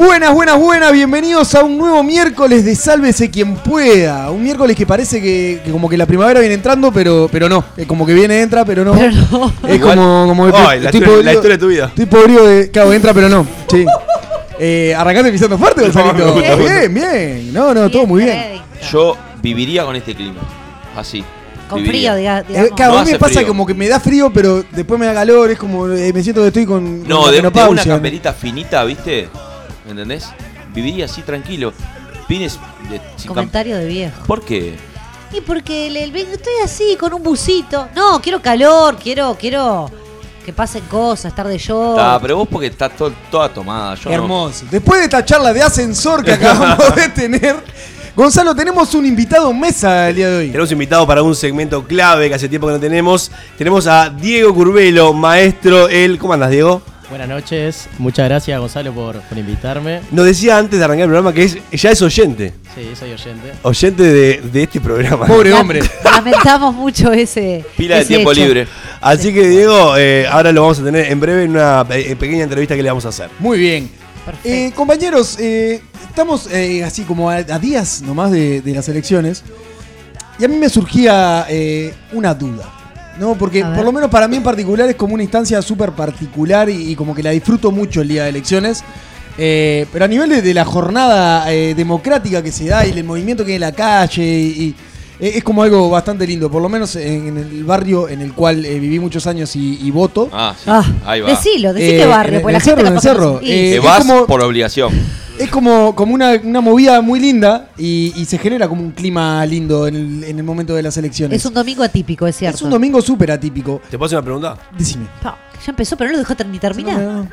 Buenas, buenas, buenas, bienvenidos a un nuevo miércoles de Sálvese quien pueda. Un miércoles que parece que, que como que la primavera viene entrando, pero, pero no. Es como que viene, entra, pero no. Pero no. Es como, como que Ay, la, estoy historia, la podrido- historia de tu vida. Estoy podrido de. Claro, entra, pero no. Sí. Eh, arrancaste pisando fuerte, Gonzalito. me bien, bien. No, no, todo muy bien. Yo viviría con este clima. Así. Con frío, diga- Eh, digamos. claro, No a mí me pasa frío. como que me da frío, pero después me da calor. Es como. eh, me siento que estoy con. No, con de, de una camperita finita, ¿viste? ¿Me entendés? Viviría así tranquilo. Vienes de, Comentario de viejo. ¿Por qué? Y porque el, el- estoy así, con un busito. No, quiero calor, quiero, quiero que pasen cosas, estar de yo. Ah, pero vos porque estás to- toda tomada. Yo no. Hermoso. Después de esta charla de ascensor que acabamos de tener, Gonzalo, tenemos un invitado en mesa el día de hoy. Tenemos invitado para un segmento clave que hace tiempo que no tenemos. Tenemos a Diego Curvelo, maestro. El, ¿Cómo andas, Diego? Buenas noches, muchas gracias Gonzalo por, por invitarme. Nos decía antes de arrancar el programa que es, ya es oyente. Sí, soy oyente. Oyente de, de este programa. Pobre hombre. Lamentamos mucho ese. Pila de tiempo hecho. libre. Así que, Diego, eh, ahora lo vamos a tener en breve en una eh, pequeña entrevista que le vamos a hacer. Muy bien. Eh, compañeros, eh, estamos eh, así como a, a días nomás de, de las elecciones. Y a mí me surgía eh, una duda. ¿No? Porque por lo menos para mí en particular es como una instancia súper particular y, y como que la disfruto mucho el día de elecciones. Eh, pero a nivel de, de la jornada eh, democrática que se da y el movimiento que hay en la calle, y, y, es como algo bastante lindo. Por lo menos en, en el barrio en el cual eh, viví muchos años y, y voto. Ah, sí. Ah, Ahí va. Decilo, decí Eh, qué barrio, en porque la gente cerro, en el capaz que no cerro. Eh, Te es vas como- por obligación. Es como, como una, una movida muy linda y, y se genera como un clima lindo en el, en el momento de las elecciones. es un domingo atípico, es cierto. Es un domingo súper atípico. ¿Te puedo hacer una pregunta? Decime. Pa, ya empezó, pero no lo dejó ter- ni terminar. No, no,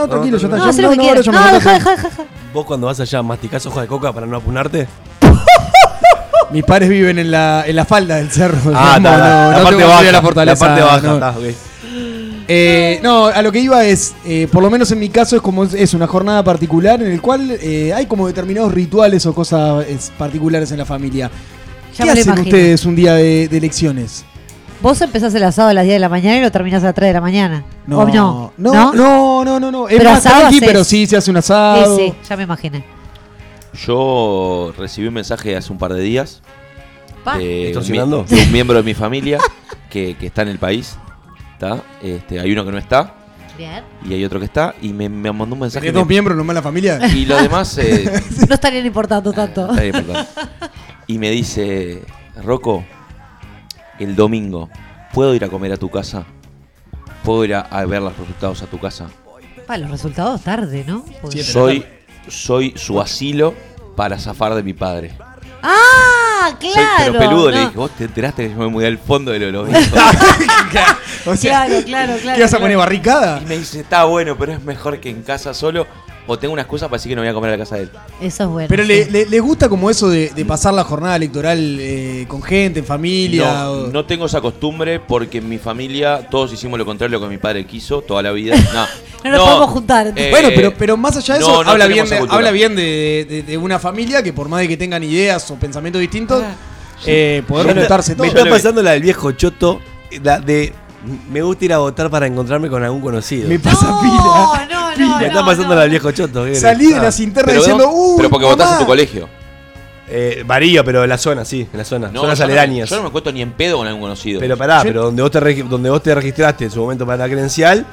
no. Tranquilo, ya está. No, ya- haz lo que quieras. ya No, deja, contaste. deja, deja. ¿Vos cuando vas allá masticás hoja de coca para no apunarte? Mis padres viven en la, en la falda del cerro. Ah, No, no, la no parte baja. la fortaleza. parte baja, no. está, ok. Eh, no, a lo que iba es, eh, por lo menos en mi caso es como es, es una jornada particular en el cual eh, hay como determinados rituales o cosas es, particulares en la familia. Ya ¿Qué hacen imagino. ustedes un día de, de elecciones? Vos empezás el asado a las 10 de la mañana y lo terminás a las 3 de la mañana. No, ¿O no? no, no, no, no, no. Es Pero más asado tranqui, haces. pero sí se hace un asado. Sí, sí, ya me imaginé. Yo recibí un mensaje hace un par de días de, un, de un miembro de mi familia que, que está en el país. ¿tá? Este, hay uno que no está Bien. y hay otro que está. Y me, me mandó un mensaje. ¿Tenés dos miembros nomás en la familia? y lo demás. eh, No estarían importando tanto. Está bien, perdón. Y me dice, Rocco, el domingo, ¿puedo ir a comer a tu casa? ¿Puedo ir a, a ver los resultados a tu casa? Pa, los resultados tarde, ¿no? Siete. Soy, soy su asilo para zafar de mi padre. Ah, Soy- claro. pero peludo le dije, vos te enteraste que yo me mudé al fondo de los O sea, Claro, claro, claro. ¿Qué vas a claro. poner barricada? Y me dice, está bueno, pero es mejor que en casa solo. O tengo una excusa para decir que no voy a comer a la casa de él. Eso es bueno. Pero sí. le, le- le gusta como eso de, de pasar la jornada electoral eh, con gente, en familia. No, o- no tengo esa costumbre porque en mi familia todos hicimos lo contrario a lo que mi padre quiso toda la vida. No, No nos podemos juntar. Bueno, pero, pero más allá de no, eso, no habla, bien de, habla bien de, de- de una familia que por más de que tengan ideas o pensamientos distintos, eh, poder juntarse está- todo. Me está pasando la del viejo choto, la de me gusta ir a votar para encontrarme con algún conocido. Me pasa no, pila. no, no, Me está no, pasando no. la viejo choto. ¿qué Salí de Ah. las internas pero, diciendo, no- uh, pero porque votás en tu mamá". colegio. Eh, varía, pero en la zona, sí, en la zona. No, Zonas yo no me- aledañas. yo no me cuento ni en pedo con algún conocido. Pero pará, Yo- pero donde vos, te regi- donde vos te registraste en su momento para la credencial,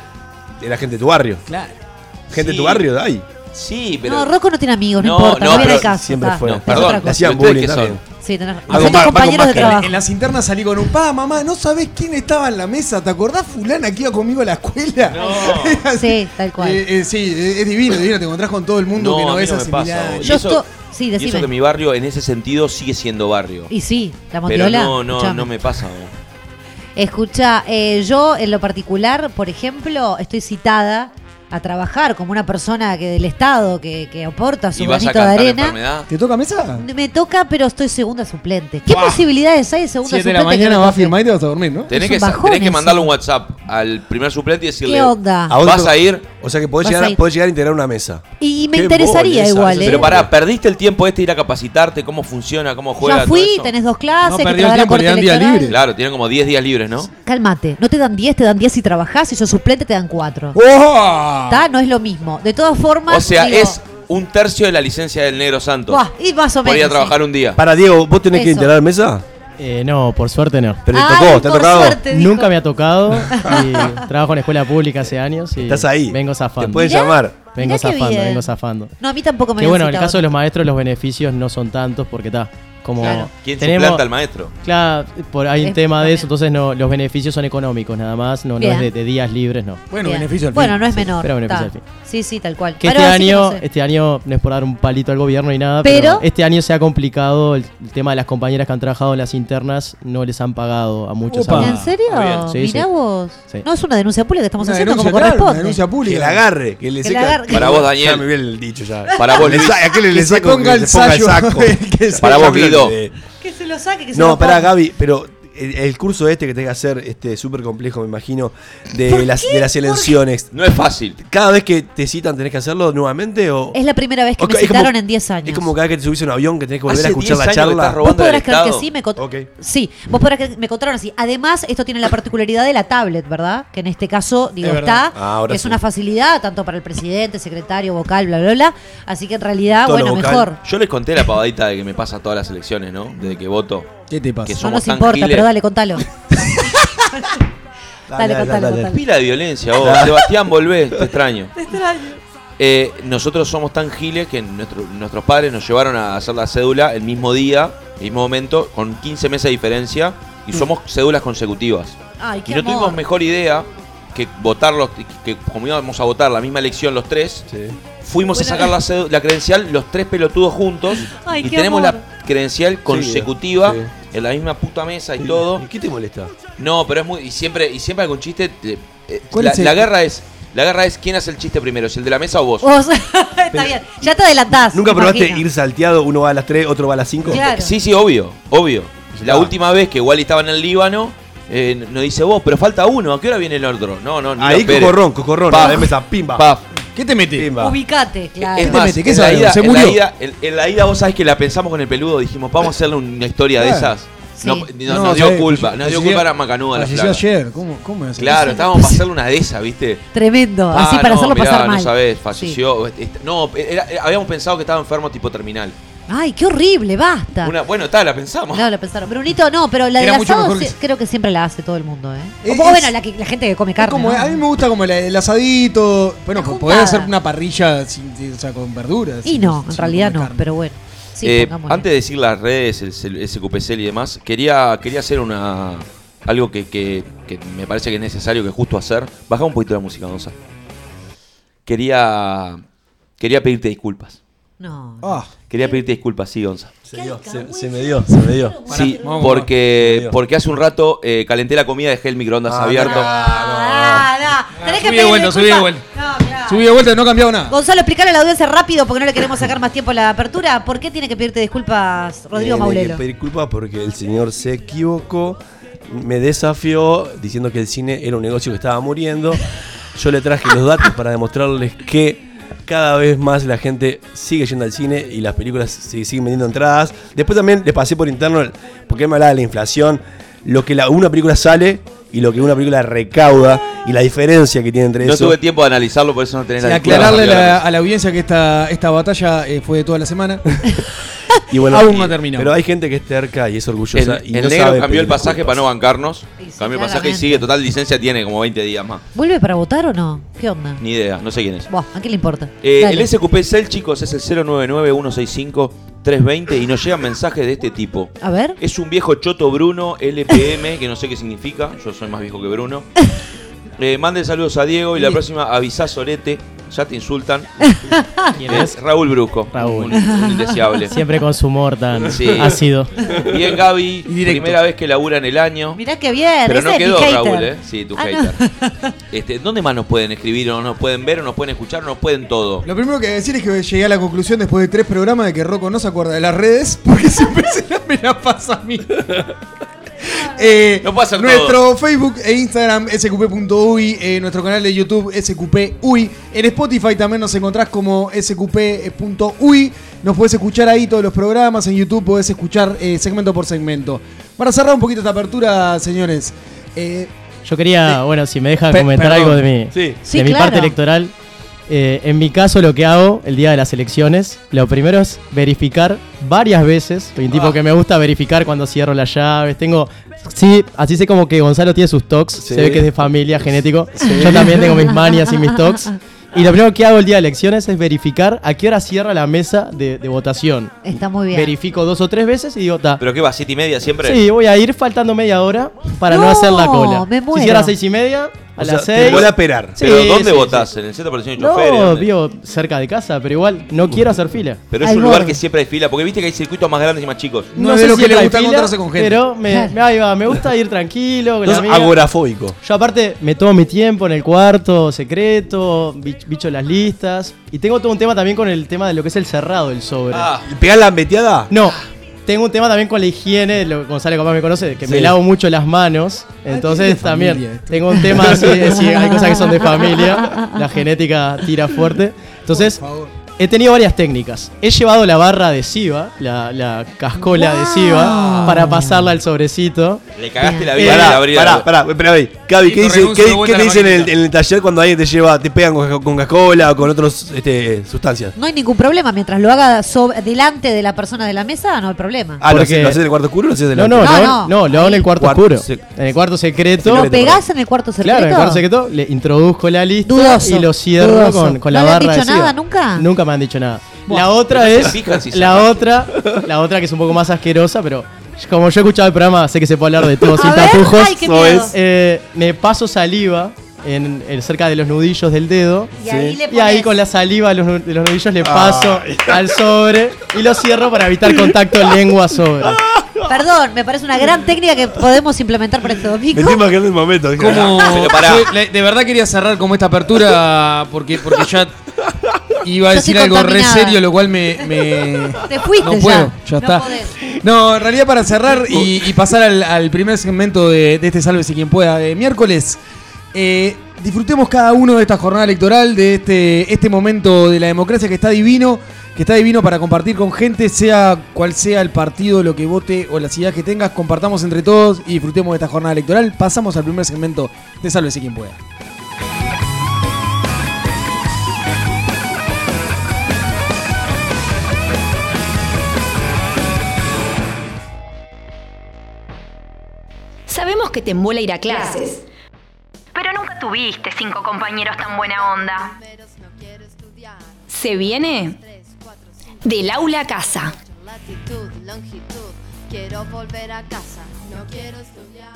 era gente de tu barrio. Claro. Gente de Sí. tu barrio, ay. Sí, pero. No, Rocco no tiene amigos, no, No, importa, no, no, viene pero al caso. siempre está. fue. No, perdón, otra Le cosa. hacían ¿Ustedes bullying también. Sí, tenés con compañeros de trabajo. En las internas salí con un pa, mamá, ¿no sabés quién estaba en la mesa? ¿Te acordás fulana que iba conmigo a la escuela? No. Así. Sí, tal cual. Eh, eh, sí, es divino, divino, te encontrás con todo el mundo No, que no ves boludo. Yo y eso- esto- sí, Y eso decime. que mi barrio en ese sentido sigue siendo barrio. Y sí, la pero Mondiola. no, no, escuchame. no me pasa. Escucha, eh, yo en lo particular, por ejemplo, estoy citada a trabajar como una persona que del Estado que, que aporta su Y vas a granito de cantar arena. enfermedad. ¿Te toca mesa? Me toca, pero estoy segunda suplente. ¿Qué Buah. posibilidades hay de segunda Siete de suplente? la que mañana me vas a toque? firmar y te vas a dormir, ¿no? Tenés Es que, un sa- bajón tenés que eso. mandarle un WhatsApp al primer suplente y decirle. ¿Qué onda? ¿A vos ¿Vas te- a ir? O sea que podés llegar, a podés llegar a integrar una mesa. Y me Qué interesaría igual, ¿eh? Pero pará, ¿perdiste el tiempo este de ir a capacitarte? ¿Cómo funciona? ¿Cómo juega? Ya todo fui, eso? tenés dos clases. No que te el tiempo, corte dan día electoral. libre. Claro, tienen como 10 días libres, ¿no? Cálmate, no te dan 10, te dan 10 si trabajás, si sos suplente te dan 4. ¡Oh! ¿Está? No es lo mismo. De todas formas. O sea, digo, es un tercio de la licencia del Negro Santos. Buah, y más o menos. Podía sí. trabajar un día. Para Diego, ¿vos tenés que integrar mesa? Eh, no, por suerte no. Pero te Ay, tocó, ¿te ha tocado? suerte. Nunca me ha tocado y trabajo en escuela pública hace años y Estás ahí. vengo Te zafando. pueden Mirá. llamar. Vengo zafando, bien. vengo zafando. No, a mí tampoco me Que bueno, en el caso de los maestros los beneficios no son tantos porque está como Claro. ¿Quién tenemos suplanta al maestro? claro, por, hay un tema de eso, entonces no los beneficios son económicos nada más, no, es de, de días libres, no. Bueno, Bien. beneficio al fin. Bueno, no es Sí, menor. pero beneficio al fin. Sí, sí, tal cual. Que Pero este que año, no sé. este año no es por dar un palito al gobierno ni nada, Pero- pero, este año se ha complicado el, el tema de las compañeras que han trabajado en las internas, no les han pagado a muchos Opa. ¿En serio? Sí, Mirá sí. vos. Sí. No es una denuncia pública que estamos Una haciendo como claro, una corresponde. denuncia Que pública. la agarre, que le Que seca. agarre. Para vos, Ya Daniel. me viene el dicho ya. Para vos, Luis. ¿A qué le, Que saco? Que el ponga saco. Que Para vos, Lo Guido. olvidé. Que se lo saque, que se No, lo pará. Gaby, pero el, el curso este que tenés que hacer, este súper complejo, me imagino, de las, de las elecciones. No es fácil. ¿Cada vez que te citan tenés que hacerlo nuevamente? O, Es la primera vez que o me como- citaron en 10 años. Es como cada vez que te subís a un avión que tenés que volver Hace a escuchar 10 la charla. estás Vos podrás creer que sí, me cont- Ok. Sí, vos podrás creer que me contaron así. Además, esto tiene la particularidad de la tablet, ¿verdad? Que en este caso, digo, Es está. Ah, ahora es sí. una facilidad tanto para el presidente, secretario, vocal, bla, bla, bla. Así que en realidad, Todo bueno, mejor. Yo les conté la pavadita de que me pasa todas las elecciones, ¿no? Desde que voto. ¿Qué te pasa? Que No somos nos tan importa, giles. pero dale, contalo. Dale, contale, contale. Pila de violencia, vos. Sebastián, volvé, te extraño. Eh, nosotros somos tan giles que nuestro- nuestros padres nos llevaron a hacer la cédula el mismo día, el mismo momento, con 15 meses de diferencia, y somos cédulas consecutivas. Ay, qué Y no amor. tuvimos mejor idea que votarlos, que como íbamos a votar la misma elección los tres, Sí. fuimos a sacar la, la credencial los tres pelotudos juntos Ay, y qué tenemos amor. Credencial consecutiva sí. en la misma puta mesa y todo. ¿Y qué te molesta? No, pero es muy y siempre y siempre algún chiste. te- eh, ¿Cuál la, es el- la guerra es la guerra es quién hace el chiste primero, si el de la mesa o vos. Vos, está bien. Ya te adelantás. ¿Nunca probaste imagino. ir salteado? Uno va a las 3, otro va a las 5. Claro. Sí, sí, obvio, obvio. La Ah. última vez que Wally estaba en el Líbano, eh, nos dice vos, pero falta uno, ¿a qué hora viene el otro? No, no, ni Ahí cocorrón, cocorrón. Pa. A la mesa, pimba. Paf. ¿Qué te mete? Pimba. Ubicate, claro. Es te más, mete? ¿Qué en la ida- ¿Se en la murió? ida- en- en la ida, vos sabés que la pensamos con el peludo, dijimos, vamos a hacerle una historia de Claro. esas. Sí. No, no- nos dio ¿sabes? culpa, nos dio Falleció- culpa a la macanuda la falleció flaca. ayer. ¿Cómo, cómo es? Claro, estábamos para hacerle una de esas, ¿viste? Tremendo. Ah, así para no, hacerlo mirá, pasar mal. No sabés, falleció. Est- No, era- era- habíamos pensado que estaba enfermo tipo terminal. Ay, qué horrible, basta. Una, bueno, está, la pensamos. No, lo pensaron. Brunito, no, pero la del mucho asado mejor que sí- sí. creo que siempre la hace todo el mundo, ¿eh? Es- O, bueno, es- la, que- la gente que come Es carne. como- ¿no? A mí me gusta como la- el asadito. Bueno, La juntada. podés hacer una parrilla sin, o sea, con verduras. Y sin- no, en sin realidad comer no, carne. pero bueno. Sí, Eh, pongámosle. antes de decir las redes, el, el SQPCL y demás, quería, quería hacer una algo que, que- que me parece que es necesario, que es justo hacer. Baja un poquito la música, Gonzalo. Quería, quería pedirte disculpas. No. Ah, Quería pedirte disculpas, sí, Gonzalo. Se, dio, se, se me dio, se me dio. Sí, vamos, porque, vamos. porque hace un rato eh, calenté la comida, dejé el microondas Ah, abierto. Ah, no. Tenés que subí de vuelta, subí de disculpas. vuelta. No, mirá. subí de vuelta y no ha cambiado nada. Gonzalo, explicarle a la audiencia rápido porque no le queremos sacar más tiempo a la apertura. ¿Por qué tiene que pedirte disculpas, Rodrigo Tiene Maulelo? que pedir culpa porque el señor se equivocó, me desafió diciendo que el cine era un negocio que estaba muriendo. Yo le traje los datos para demostrarles que cada vez más la gente sigue yendo al cine y las películas se siguen vendiendo entradas. Después también les pasé por interno, porque me hablaba de la inflación, lo que la, una película sale y lo que una película recauda y la diferencia que tiene entre No eso. tuve tiempo de analizarlo, por eso no tenés Sí, la aclararle la- a la audiencia que esta, esta batalla eh, fue de toda la semana. Y bueno, Aún no terminó. Pero hay gente que es terca y es orgullosa. El, y el no negro sabe cambió el pasaje disculpas. para no bancarnos. Sí, cambió el pasaje y sigue. Total, licencia tiene como 20 días más. ¿Vuelve para votar o no? ¿Qué onda? Ni idea, no sé quién es. Buah, ¿a qué le importa? Eh, el SQP Cell, chicos, es el 099-165-320 y nos llegan mensajes de este tipo. A ver. Es un viejo choto Bruno LPM, que no sé qué significa, yo soy más viejo que Bruno. Eh, manden saludos a Diego y la próxima avisá Sorete, ya te insultan. ¿Quién es? Raúl Brusco, Raúl. Un, un indeseable. Siempre con su humor tan Sí. ácido. Bien, Gaby, directo. primera vez que labura en el año. Mirá qué bien. Pero no quedó. Raúl, ¿eh? Sí, tu Ah, no. hater. Este, ¿Dónde más nos pueden escribir o nos pueden ver o nos pueden escuchar o nos pueden todo? Lo primero que decir es que llegué a la conclusión después de tres programas de que Rocco no se acuerda de las redes porque siempre se la, me la pasa a mí. Eh, No puede hacer nuestro Facebook e Instagram sqp.uy, eh, nuestro canal de YouTube sqp.uy, en Spotify también nos encontrás como sqp.uy, nos podés escuchar ahí todos los programas, en YouTube podés escuchar eh, segmento por segmento. Para cerrar un poquito esta apertura, señores, eh, Yo quería, bueno, si me deja Pe- comentar perdón. algo de mi, Sí. Sí, de mi claro. parte electoral. Eh, en mi caso lo que hago el día de las elecciones, lo primero es verificar varias veces. Soy un tipo Ah. que me gusta verificar cuando cierro las llaves. Tengo, sí, así sé como que Gonzalo tiene sus tocs. Sí. Se ve que es de familia, genético. Yo también tengo mis manias y mis tocs. Y lo primero que hago el día de elecciones es verificar a qué hora cierra la mesa de, de votación. Está muy bien. Verifico dos o tres veces y digo, ta. ¿Pero qué va? ¿Siete y media siempre? Sí, voy a ir faltando media hora para no, No, hacer la cola. me Si cierra a seis y media, a O sea, te a esperar. Sí, ¿Pero dónde sí, votás? ¿En el centro de y No, choferes? ¿Dónde? vivo cerca de casa, pero igual no quiero hacer fila. Pero es un lugar que siempre hay fila, porque viste que hay circuitos más grandes y más chicos. No de lo que le gusta fila, encontrarse con gente. Pero me, me- ahí va, me gusta ir tranquilo. con la Sos amiga. agorafóbico. Yo aparte me tomo mi tiempo en el cuarto secreto, bich- bicho las listas. Y tengo todo un tema también con el tema de lo que es el cerrado del sobre. Ah, ¿Pegás la meteada? No, tengo un tema también con la higiene, lo, Gonzalo capaz me conoce, que me lavo mucho las manos. Entonces de también familia tengo un tema así, de si hay cosas que son de familia, la genética tira fuerte. Entonces, Por favor. He tenido varias técnicas. He llevado la barra adhesiva, la, la cascola adhesiva, para pasarla al sobrecito. le cagaste la vida pará, al abrir Pará, espera ahí. Gaby, ¿qué, dice, qué, te dicen en el, maquinita. en el taller cuando alguien te lleva, te pegan con, con cascola o con otras este, sustancias? No hay ningún problema. Mientras lo haga sobre- delante de la persona de la mesa, no hay problema. Ah, ¿lo Porque- haces, lo haces en el cuarto oscuro o lo haces No, delante? no, No, no, no. no, lo hago en el cuarto, Cuarto oscuro. En el cuarto secreto. ¿Lo pegás en el cuarto secreto? Claro, en el cuarto secreto le introduzco la lista Dudoso, y lo cierro dudoso. con, con ¿No la barra dicho adhesiva. nada nunca? Nunca me han dicho nada. Buah. La otra es si la otra, la otra que es un poco más asquerosa, pero como yo he escuchado el programa, sé que se puede hablar de todo sin ver, tapujos. ay, qué Eso miedo. es. Eh, me paso saliva en, en cerca de los nudillos del dedo. Y ahí le Y ahí pones- con la saliva de los, nu- de los nudillos le paso al sobre y lo cierro para evitar contacto lengua-sobre. Perdón, me parece una gran técnica que podemos implementar para este domingo. estoy imaginando el momento. Yo le- de verdad quería cerrar como esta apertura porque, porque ya iba a Yo decir estoy algo re contaminada. serio, lo cual me. me- Te fuiste no ya. puedo, ya, No está. podés. No, en realidad para cerrar y, y pasar al, al primer segmento de, de este Sálvese quien pueda de miércoles, eh, disfrutemos cada uno de esta jornada electoral, de este, este momento de la democracia que está divino, que está divino para compartir con gente, sea cual sea el partido, lo que vote o las ideas que tengas, compartamos entre todos y disfrutemos de esta jornada electoral. Pasamos al primer segmento de Sálvese quien pueda. Sabemos que te embola ir a clases. Pero nunca tuviste cinco compañeros tan buena onda. Se viene del aula a casa. latitud, longitud. Quiero volver a casa, no quiero estudiar.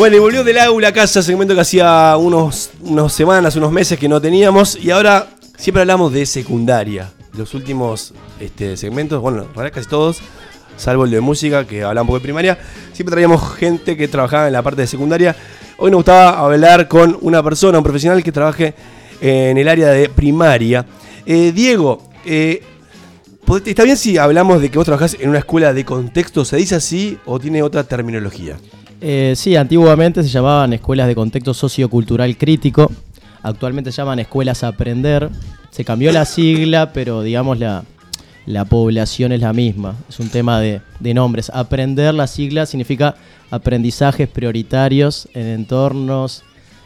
Bueno, y volvió del aula a casa, segmento que hacía unos, unas semanas, unos meses que no teníamos. Y ahora siempre hablamos de secundaria. Los últimos este, segmentos, bueno, en realidad casi todos, salvo el de música, que hablaba un poco de primaria, siempre traíamos gente que trabajaba en la parte de secundaria. Hoy nos gustaba hablar con una persona, un profesional que trabaje en el área de primaria. Eh, Diego, eh, ¿pod- ¿está bien si hablamos de que vos trabajás en una escuela de contexto? ¿Se dice así o tiene otra terminología? Eh, sí, antiguamente se llamaban escuelas de contexto sociocultural crítico. Actualmente se llaman escuelas a aprender. Se cambió la sigla, pero digamos la, la población es la misma. Es un tema de, de nombres. Aprender, la sigla significa aprendizajes prioritarios en entornos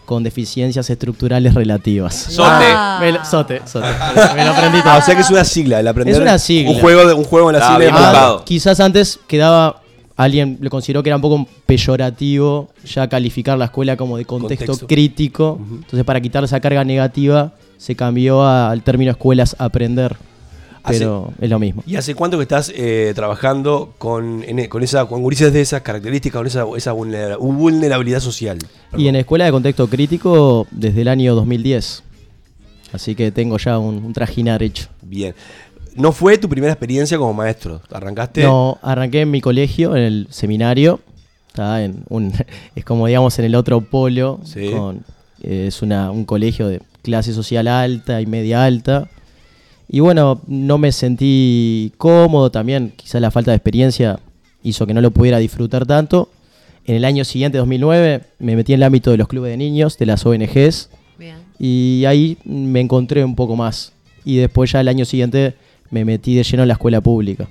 con deficiencias estructurales relativas. Sote. Ah. Me lo- sote, sote. Me lo aprendí todo. Ah, o sea que es una sigla, el aprender. Es una sigla. Un juego, de, un juego en la sigla. de-. Ah, quizás antes quedaba, alguien lo consideró que era un poco peyorativo ya calificar la escuela como de contexto, Contexto. crítico. Entonces para quitar esa carga negativa se cambió a- al término escuelas aprender. Hace- Pero es lo mismo. ¿Y hace cuánto que estás eh, trabajando con, en- con esa con gurises de esas características, con esa, esa vulnera- vulnerabilidad social? Y en escuela de contexto crítico desde el año 2010. Así que tengo ya un, un trajinar hecho. Bien. ¿No fue tu primera experiencia como maestro? ¿Arrancaste? No, arranqué en mi colegio, en el seminario. Está en un, es como digamos en el otro polo. Sí. con- eh, es una, un colegio de clase social alta y media alta. Y bueno, no me sentí cómodo también. Quizás la falta de experiencia hizo que no lo pudiera disfrutar tanto. En el año siguiente, 2009, me metí en el ámbito de los clubes de niños, de las ONGs, Bien. y ahí me encontré un poco más. Y después ya el año siguiente me metí de lleno en la escuela pública.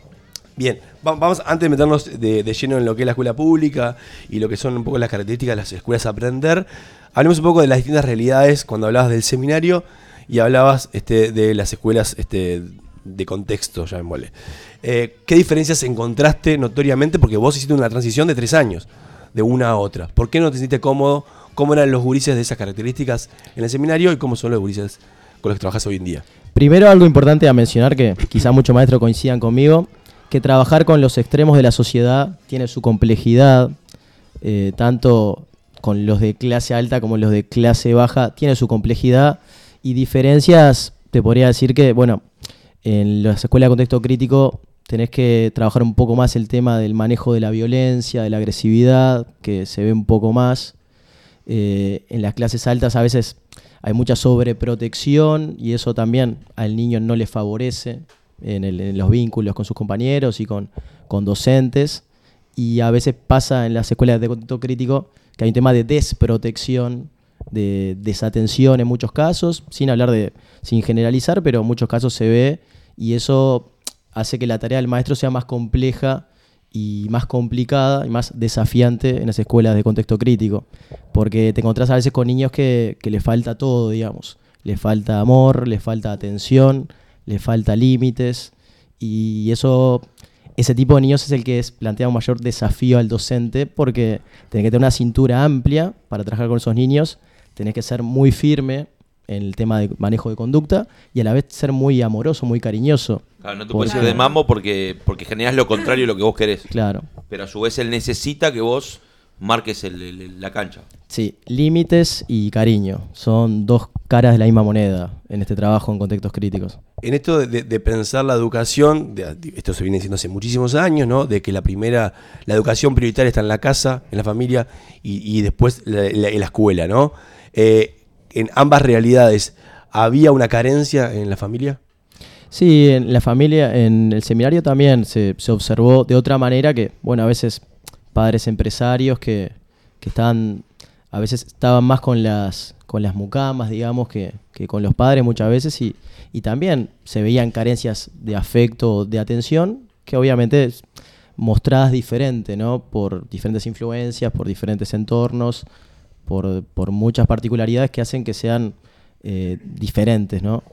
Bien, va- vamos antes de meternos de, de lleno en lo que es la escuela pública y lo que son un poco las características de las escuelas a aprender, hablemos un poco de las distintas realidades cuando hablabas del seminario y hablabas este, de las escuelas este, de contexto, ya me. Eh, ¿Qué diferencias encontraste notoriamente? Porque vos hiciste una transición de tres años, de una a otra. ¿Por qué no te sentiste cómodo? ¿Cómo eran los gurises de esas características en el seminario y cómo son los gurises con los que trabajas hoy en día? Primero algo importante a mencionar que quizá muchos maestros coincidan conmigo, que trabajar con los extremos de la sociedad tiene su complejidad, eh, tanto con los de clase alta como los de clase baja, tiene su complejidad y diferencias, te podría decir que, bueno, en las escuelas de contexto crítico tenés que trabajar un poco más el tema del manejo de la violencia, de la agresividad, que se ve un poco más. Eh, en las clases altas a veces hay mucha sobreprotección y eso también al niño no le favorece en, los vínculos con sus compañeros y con, con docentes. Y a veces pasa en las escuelas de contexto crítico que hay un tema de desprotección, de desatención en muchos casos, sin hablar de, sin generalizar, pero en muchos casos se ve y eso hace que la tarea del maestro sea más compleja y más complicada y más desafiante en las escuelas de contexto crítico, porque te encontrás a veces con niños que, les falta todo, digamos, les falta amor, les falta atención, les falta límites, y eso, ese tipo de niños es el que es, plantea un mayor desafío al docente, porque tenés que tener una cintura amplia para trabajar con esos niños, tenés que ser muy firme en el tema de manejo de conducta y a la vez ser muy amoroso, muy cariñoso. Claro, no te Porque- puedes ir de mambo porque, porque generás lo contrario de lo que vos querés. Claro. Pero a su vez él necesita que vos marques el- el- la cancha. Sí, límites y cariño son dos caras de la misma moneda en este trabajo en contextos críticos. En esto de, de- de pensar la educación, de- esto se viene diciendo hace muchísimos años, ¿no? De que la primera, la educación prioritaria está en la casa, en la familia y, y después la, la- en la escuela, ¿no? Eh, en ambas realidades, ¿había una carencia en la familia? Sí, en la familia, en el seminario también se, se observó de otra manera que, bueno, a veces padres empresarios que, que estaban, a veces estaban más con las, con las mucamas, digamos, que, que con los padres muchas veces y, y también se veían carencias de afecto, de atención, que obviamente mostradas diferente, ¿no? Por diferentes influencias, por diferentes entornos, por, muchas particularidades que hacen que sean eh, diferentes, ¿no?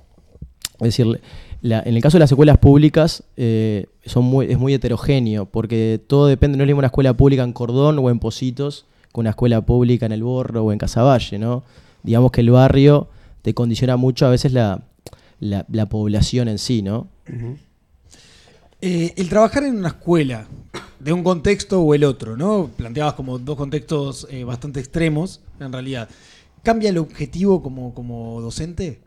Es decir, la- en el caso de las escuelas públicas eh, son es muy heterogéneo, porque todo depende, no es una escuela pública en Cordón o en Positos que una escuela pública en El Borro o en Casaballe, ¿no? Digamos que el barrio te condiciona mucho a veces la población en sí, ¿no? Eh, el trabajar en una escuela de un contexto o el otro, ¿no? Planteabas como dos contextos eh, bastante extremos, en realidad. ¿Cambia el objetivo como, como docente?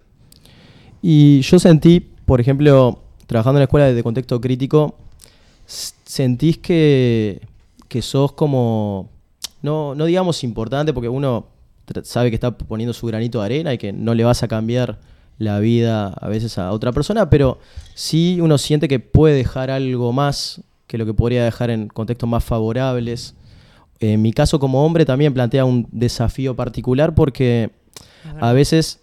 Y yo sentí, por ejemplo, trabajando en la escuela de contexto crítico, sentís que, que sos como, no, no digamos importante, porque uno sabe que está poniendo su granito de arena y que no le vas a cambiar la vida a veces a otra persona, pero sí uno siente que puede dejar algo más que lo que podría dejar en contextos más favorables. En mi caso como hombre también plantea un desafío particular porque a veces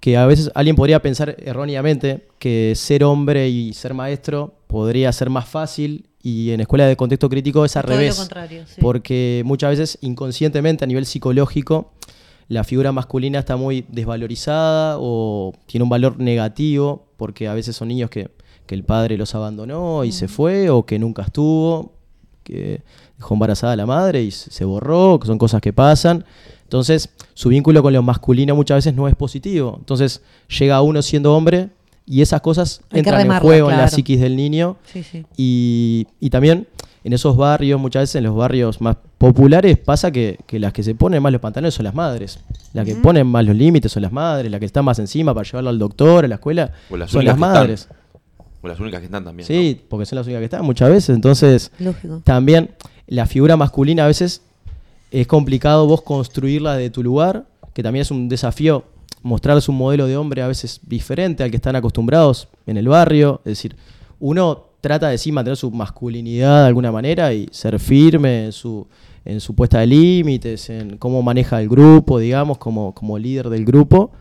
que a veces alguien podría pensar erróneamente que ser hombre y ser maestro podría ser más fácil y en escuela de contexto crítico es al Todo lo revés. contrario, sí. Porque muchas veces inconscientemente a nivel psicológico la figura masculina está muy desvalorizada o tiene un valor negativo porque a veces son niños que, que el padre los abandonó y se fue o que nunca estuvo, que dejó embarazada a la madre y se borró, que son cosas que pasan. Entonces, su vínculo con lo masculino muchas veces no es positivo. Entonces, llega uno siendo hombre y esas cosas Hay entran en juego en la psiquis del niño. Sí, sí. Y, y también en esos barrios, muchas veces en los barrios más populares, pasa que, que las que se ponen más los pantalones son las madres. Las que ponen más los límites son las madres. Las que están más encima para llevarlo al doctor, a la escuela, O las son las están. madres. O las únicas que están también. Sí, porque son las únicas que están muchas veces. Entonces, Lógico. también la figura masculina a veces es complicado vos construirla de tu lugar, que también es un desafío mostrarles un modelo de hombre a veces diferente al que están acostumbrados en el barrio. Es decir, uno trata de sí mantener su masculinidad de alguna manera y ser firme en su, en su puesta de límites, en cómo maneja el grupo, digamos, como, como líder del grupo.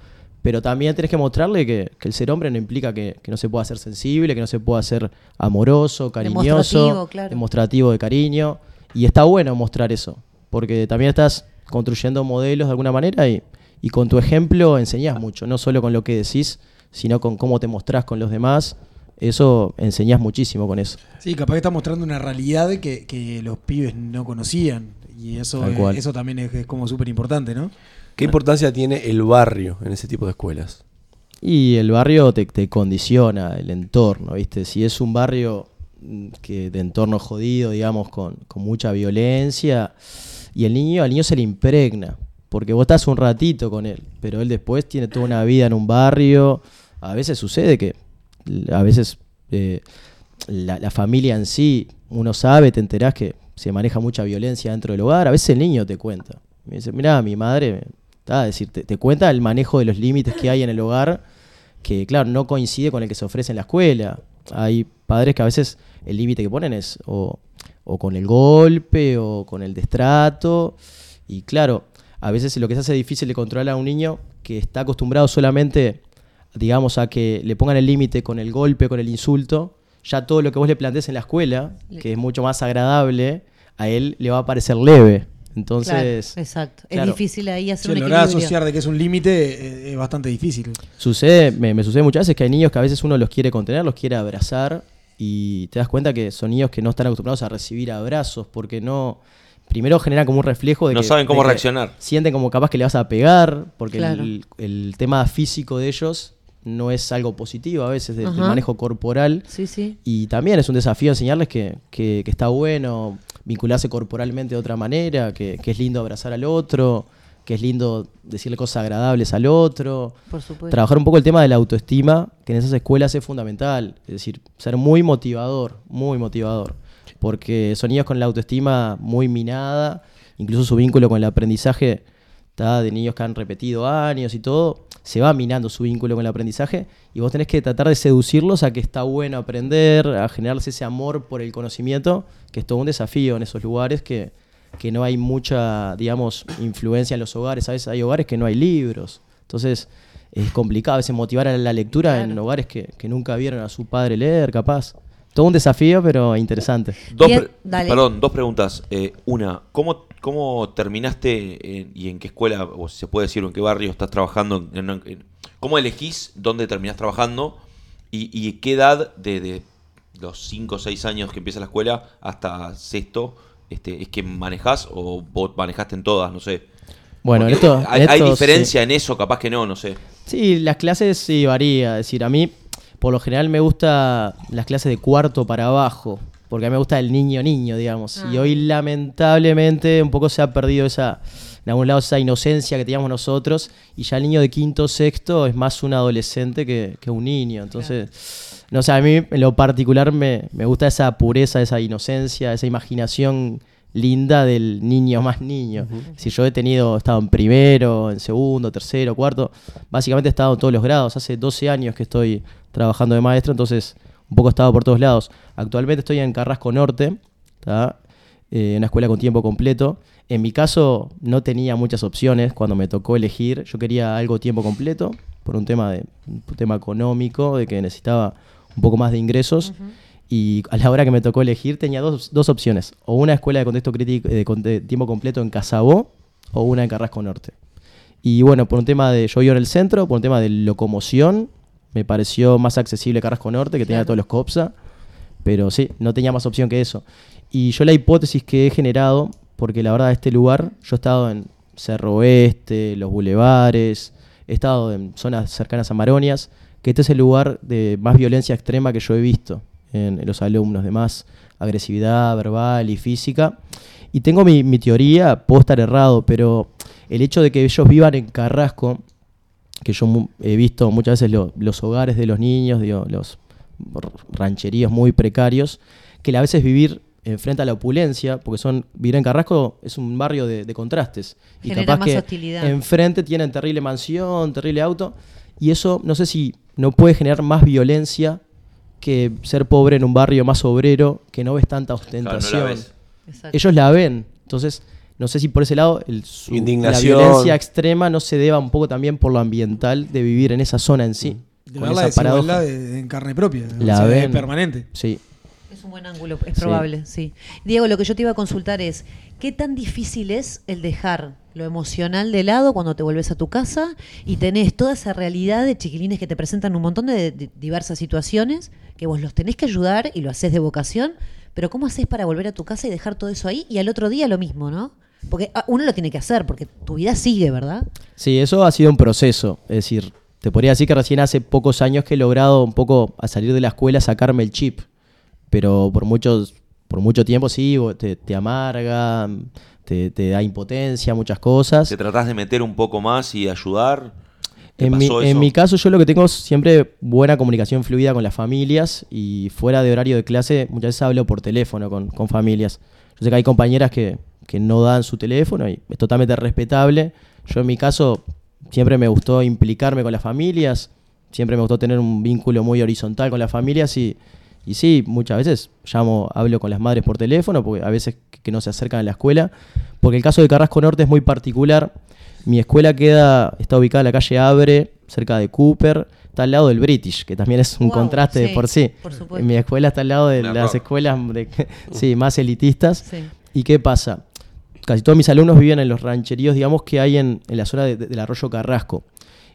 Pero también tenés que mostrarle que, que el ser hombre no implica que, que no se pueda ser sensible, que no se pueda ser amoroso, cariñoso, Demostrativo, claro. demostrativo de cariño. Y está bueno mostrar eso, porque también estás construyendo modelos de alguna manera y, y con tu ejemplo enseñás mucho, no solo con lo que decís, sino con cómo te mostrás con los demás. Eso enseñás muchísimo con eso. Sí, capaz que está mostrando una realidad que, que los pibes no conocían. Y eso, eso también es, es como súper importante, ¿no? ¿Qué importancia tiene el barrio en ese tipo de escuelas? Y el barrio te, te condiciona, el entorno, ¿viste? Si es un barrio mm, que de entorno jodido, digamos, con, con mucha violencia, y el niño, al niño se le impregna, porque vos estás un ratito con él, pero él después tiene toda una vida en un barrio. A veces sucede que, a veces eh, la, familia en sí, uno sabe, te enterás que se maneja mucha violencia dentro del hogar, a veces el niño te cuenta. Me dice, mira, mi madre, está, decir, te, te cuenta el manejo de los límites que hay en el hogar, que claro, no coincide con el que se ofrece en la escuela. Hay padres que a veces el límite que ponen es o, o con el golpe o con el destrato. Y claro, a veces lo que se hace difícil de controlar a un niño que está acostumbrado solamente, digamos, a que le pongan el límite con el golpe, con el insulto, ya todo lo que vos le plantees en la escuela, que es mucho más agradable, a él le va a parecer leve. Entonces, Claro, exacto. claro. Es difícil ahí hacer Sí, un equilibrio. asociar de que es un límite eh, es bastante difícil. Sucede, me, me sucede muchas veces que hay niños que a veces uno los quiere contener, los quiere abrazar y te das cuenta que son niños que no están acostumbrados a recibir abrazos porque no... Primero generan como un reflejo de No que... saben cómo reaccionar. Sienten como capaz que le vas a pegar porque Claro. el, el tema físico de ellos no es algo positivo a veces, del, manejo corporal. Sí, sí. Y también es un desafío enseñarles que, que- que está bueno vincularse corporalmente de otra manera, que, que es lindo abrazar al otro, que es lindo decirle cosas agradables al otro. Por supuesto. Trabajar un poco el tema de la autoestima, que en esas escuelas es fundamental. Es decir, ser muy motivador, muy motivador. Porque son niños con la autoestima muy minada, incluso su vínculo con el aprendizaje de niños que han repetido años y todo, se va minando su vínculo con el aprendizaje y vos tenés que tratar de seducirlos a que está bueno aprender, a generarles ese amor por el conocimiento, que es todo un desafío en esos lugares que, que no hay mucha, digamos, influencia en los hogares. A veces hay hogares que no hay libros. Entonces es complicado a veces motivar a la lectura en hogares que, que nunca vieron a su padre leer, capaz. Todo un desafío, pero interesante. Dos Bien, pre- dale. Perdón, dos preguntas. Eh, una, ¿cómo, ¿cómo terminaste en- y en qué escuela, o si se puede decir, o en qué barrio estás trabajando? en- en- ¿Cómo elegís dónde terminás trabajando? ¿Y, y qué edad de, de los 5 o 6 años que empieza la escuela hasta sexto este, es que manejás o vos manejaste en todas? No sé. Bueno, en esto, hay, en hay diferencia sí. en eso, capaz que no, no sé. Sí, las clases sí varía. Es decir, a mí, por lo general, me gusta las clases de cuarto para abajo. Porque a mí me gusta el niño-niño, digamos. Y Ah. hoy, lamentablemente, un poco se ha perdido esa, en algún lado, esa inocencia que teníamos nosotros. Y ya el niño de quinto sexto es más un adolescente que, que un niño. Entonces, no sé, a mí en lo particular me, me gusta esa pureza, esa inocencia, esa imaginación linda del niño más niño. Si yo he tenido, he estado en primero, en segundo, tercero, cuarto, básicamente he estado en todos los grados. Hace 12 años que estoy trabajando de maestro, entonces un poco he estado por todos lados. Actualmente estoy en Carrasco Norte. Eh, una escuela con tiempo completo. En mi caso no tenía muchas opciones cuando me tocó elegir. Yo quería algo tiempo completo por un tema, de, un tema económico, de que necesitaba un poco más de ingresos. Y a la hora que me tocó elegir tenía dos, dos opciones. O una escuela de contexto crítico de, de tiempo completo en Casabó o una en Carrasco Norte. Y bueno, por un tema de, yo vivo en el centro, por un tema de locomoción, me pareció más accesible Carrasco Norte, que tenía todos los COPSA. Pero sí, no tenía más opción que eso. Y yo la hipótesis que he generado, porque la verdad este lugar, yo he estado en Cerro Oeste, los bulevares, he estado en zonas cercanas a Maronias, que este es el lugar de más violencia extrema que yo he visto en, en los alumnos, de más agresividad verbal y física. Y tengo mi, mi teoría, puedo estar errado, pero el hecho de que ellos vivan en Carrasco, que yo he visto muchas veces lo- los hogares de los niños, digo, los rancheríos muy precarios, que a veces vivir enfrente a la opulencia, porque son vivir en Carrasco es un barrio de, de contrastes. Y Genera capaz más que hostilidad. enfrente tienen terrible mansión, terrible auto, y eso no sé si no puede generar más violencia que ser pobre en un barrio más obrero, que no ves tanta Claro, no ostentación. la ves. Exacto. Ellos la ven. Entonces, no sé si por ese lado el, su- Indignación. la violencia extrema no se deba un poco también por lo ambiental de vivir en esa zona en sí. De con ver la esa paradoja. de- en carne propia. La o sea, ven. es permanente. Sí. Es un buen ángulo, es probable, sí. Diego, lo que yo te iba a consultar es, ¿qué tan difícil es el dejar lo emocional de lado cuando te vuelves a tu casa y tenés toda esa realidad de chiquilines que te presentan un montón de, de diversas situaciones, que vos los tenés que ayudar y lo haces de vocación, pero ¿cómo haces para volver a tu casa y dejar todo eso ahí y al otro día lo mismo, ¿no? Porque ah, uno lo tiene que hacer, porque tu vida sigue, ¿verdad? Sí, eso ha sido un proceso. Es decir, te podría decir que recién hace pocos años que he logrado un poco a salir de la escuela sacarme el chip. Pero por muchos, por mucho tiempo sí, te, te amarga, te, te da impotencia, muchas cosas. ¿Te tratás de meter un poco más y ayudar? ¿Te En mi, en mi caso, yo lo que tengo es siempre buena comunicación fluida con las familias y fuera de horario de clase, muchas veces hablo por teléfono con, con familias. Yo sé que hay compañeras que, que no dan su teléfono y es totalmente respetable. Yo en mi caso siempre me gustó implicarme con las familias, siempre me gustó tener un vínculo muy horizontal con las familias y, y sí, muchas veces llamo, hablo con las madres por teléfono, porque a veces que- no se acercan a la escuela, porque el caso de Carrasco Norte es muy particular. Mi escuela queda, está ubicada en la calle Abre, cerca de Cooper, está al lado del British, que también es un Wow, contraste de por sí. por supuesto. Mi escuela está al lado de La las rock. escuelas de, sí, más elitistas. Sí. ¿Y qué pasa? Casi todos mis alumnos vivían en los rancheríos, digamos, que hay en, en la zona de- de- del arroyo Carrasco.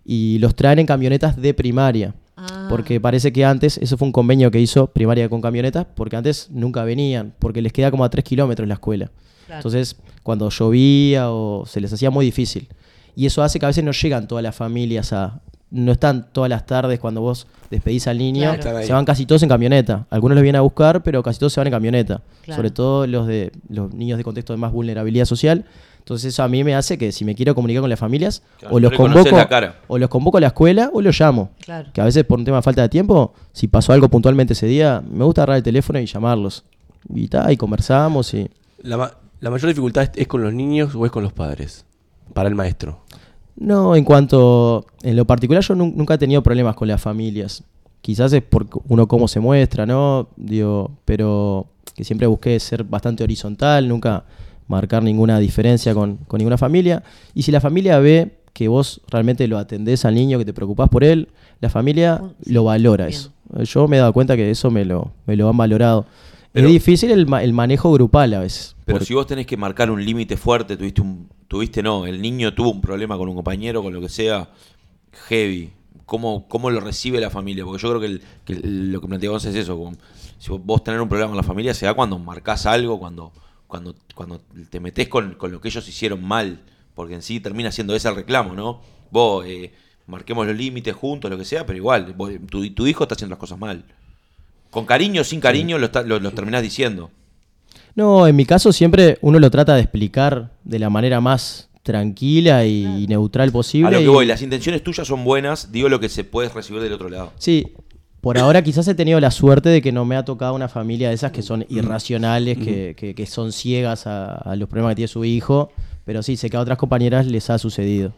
Y los traen en camionetas de primaria. Ah. Porque parece que antes, eso fue un convenio que hizo primaria con camionetas, porque antes nunca venían, porque les queda como a 3 kilómetros la escuela. Claro. Entonces, cuando llovía o se les hacía muy difícil. Y eso hace que a veces no llegan todas las familias a... No están todas las tardes cuando vos despedís al niño. Claro. Se van casi todos en camioneta. Algunos los vienen a buscar, pero casi todos se van en camioneta. Claro. Sobre todo los de los niños de contexto de más vulnerabilidad social. Entonces eso a mí me hace que si me quiero comunicar con las familias, Claro, o los convoco, o los convoco a la escuela o los llamo. Claro. Que a veces por un tema de falta de tiempo, si pasó algo puntualmente ese día, me gusta agarrar el teléfono y llamarlos. Y ta, y conversamos y. La, ma- la mayor dificultad es, es con los niños o es con los padres. Para el maestro. No, en cuanto. En lo particular, yo nun- nunca he tenido problemas con las familias. Quizás es por uno cómo se muestra, ¿no? Digo, pero que siempre busqué ser bastante horizontal, nunca marcar ninguna diferencia con, con ninguna familia. Y si la familia ve que vos realmente lo atendés al niño, que te preocupás por él, la familia Sí, lo valora bien. eso. Yo me he dado cuenta que eso me lo, me lo han valorado. Pero- es difícil el, ma- el manejo grupal a veces. Pero porque- si vos tenés que marcar un límite fuerte, tuviste un, tuviste no, el niño tuvo un problema con un compañero, con lo que sea, heavy. ¿Cómo, cómo lo recibe la familia? Porque yo creo que, el- que el- lo que planteamos es eso. como, si vos, tener un problema con la familia se da cuando marcás algo, cuando, cuando, cuando te metés con, con lo que ellos hicieron mal. Porque en sí termina siendo ese el reclamo, ¿no? Vos eh, marquemos los límites juntos, lo que sea, pero igual, vos- tu, tu hijo está haciendo las cosas mal. Con cariño o sin cariño lo, está- lo- lo terminás diciendo. No, en mi caso siempre uno lo trata de explicar de la manera más tranquila y neutral posible. A lo que y- voy, las intenciones tuyas son buenas, digo lo que se puede recibir del otro lado. Sí, por ahora quizás he tenido la suerte de que no me ha tocado una familia de esas que son irracionales, que, que- que son ciegas a, a los problemas que tiene su hijo, pero sí, sé que a otras compañeras les ha sucedido.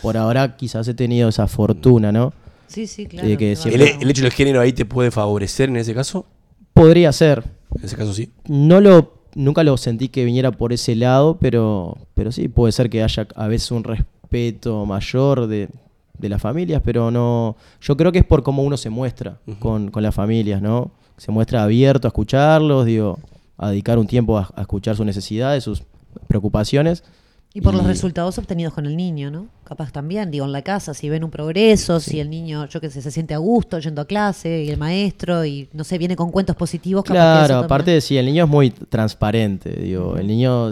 Por ahora quizás he tenido esa fortuna, ¿no? Sí, sí, claro. que te siempre- ¿El, el hecho del género ahí te puede favorecer en ese caso? Podría ser. En ese caso sí. No lo, nunca lo sentí que viniera por ese lado, pero, pero sí, puede ser que haya a veces un respeto mayor de, de las familias, pero no. Yo creo que es por cómo uno se muestra con, con las familias, ¿no? Se muestra abierto a escucharlos, digo, a dedicar un tiempo a, a escuchar sus necesidades, sus preocupaciones. Y por los resultados obtenidos con el niño, ¿no? Capaz también, digo, en la casa, si ven un progreso, si el niño, yo qué sé, se siente a gusto yendo a clase y el maestro y, no sé, viene con cuentos positivos. capaz Claro, aparte, sí, el niño es muy transparente, digo, el niño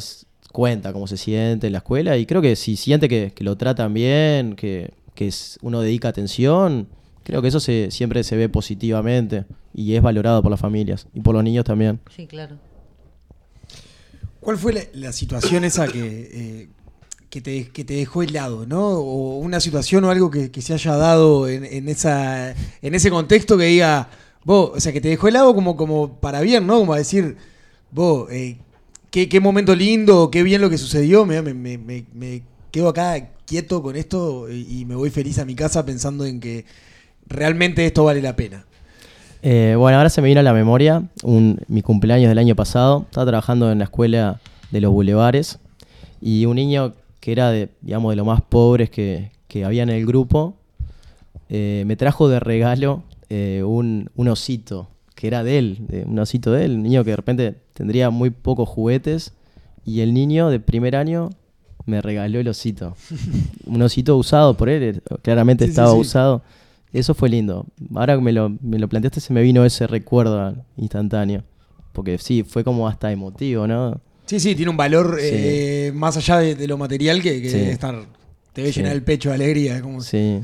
cuenta cómo se siente en la escuela y creo que si siente que, que lo tratan bien, que, que es- uno dedica atención, creo que eso se, siempre se ve positivamente y es valorado por las familias y por los niños también. Sí, claro. ¿Cuál fue la, la situación esa que, eh, que, te, que te dejó helado, ¿no? O una situación o algo que, que se haya dado en, en esa, en ese contexto que diga, vos, o sea, que te dejó helado como, como para bien, ¿no? Como a decir, vos, eh, qué, qué momento lindo, qué bien lo que sucedió, me, quedo acá quieto con esto y, y me voy feliz a mi casa pensando en que realmente esto vale la pena. Eh, bueno, ahora se me vino a la memoria un- mi cumpleaños del año pasado. Estaba trabajando en la escuela de los bulevares y un niño que era de, digamos, de los más pobres que, que había en el grupo, eh, me trajo de regalo eh, un, un osito que era de él, de- un osito de él, un niño que de repente tendría muy pocos juguetes y el niño de primer año me regaló el osito. un osito usado por él, eh, claramente Sí, sí, estaba sí. usado. Eso fue lindo. Ahora que me lo, me lo planteaste, se me vino ese recuerdo instantáneo. Porque sí, fue como hasta emotivo, ¿no? Sí, sí, tiene un valor Sí. eh, más allá de, de lo material que, que Sí. debe estar. Te debe Sí. llenar el pecho de alegría. Como Sí.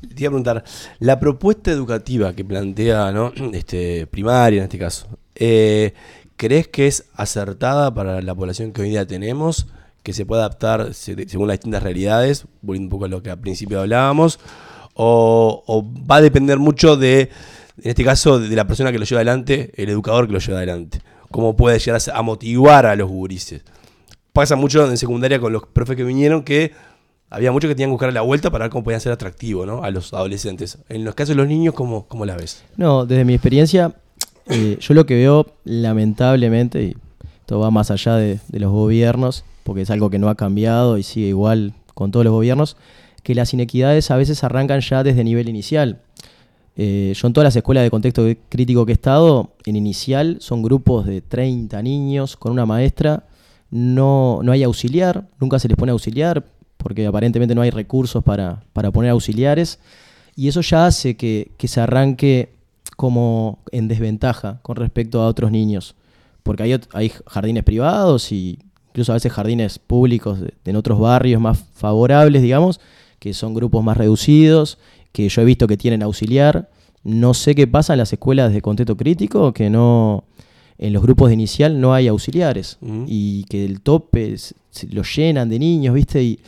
Te iba a preguntar, la propuesta educativa que plantea ¿no? este, primaria en este caso, eh, ¿crees que es acertada para la población que hoy día tenemos? ¿Que se puede adaptar se- según las distintas realidades? Volviendo un poco a lo que al principio hablábamos. ¿O, o va a depender mucho de, en este caso, de la persona que lo lleva adelante, el educador que lo lleva adelante? ¿Cómo puede llegar a, motivar a los gurises? Pasa mucho en secundaria con los profes que vinieron que había muchos que tenían que buscar la vuelta para ver cómo podían ser atractivos ¿no? a los adolescentes. En los casos de los niños, ¿cómo, cómo la ves? No, desde mi experiencia, eh, yo lo que veo, lamentablemente, y esto va más allá de, de los gobiernos, porque es algo que no ha cambiado y sigue igual con todos los gobiernos, que las inequidades a veces arrancan ya desde nivel inicial. Eh, yo en todas las escuelas de contexto crítico que he estado, en inicial son grupos de 30 niños con una maestra, no, no hay auxiliar, nunca se les pone auxiliar, porque aparentemente no hay recursos para, para poner auxiliares, y eso ya hace que, que se arranque como en desventaja con respecto a otros niños, porque hay, hay jardines privados y incluso a veces jardines públicos de- en otros barrios más favorables, digamos, que son grupos más reducidos, que yo he visto que tienen auxiliar. No sé qué pasa en las escuelas de contexto crítico, que no en los grupos de inicial no hay auxiliares y que el tope lo llenan de niños, ¿viste? Y,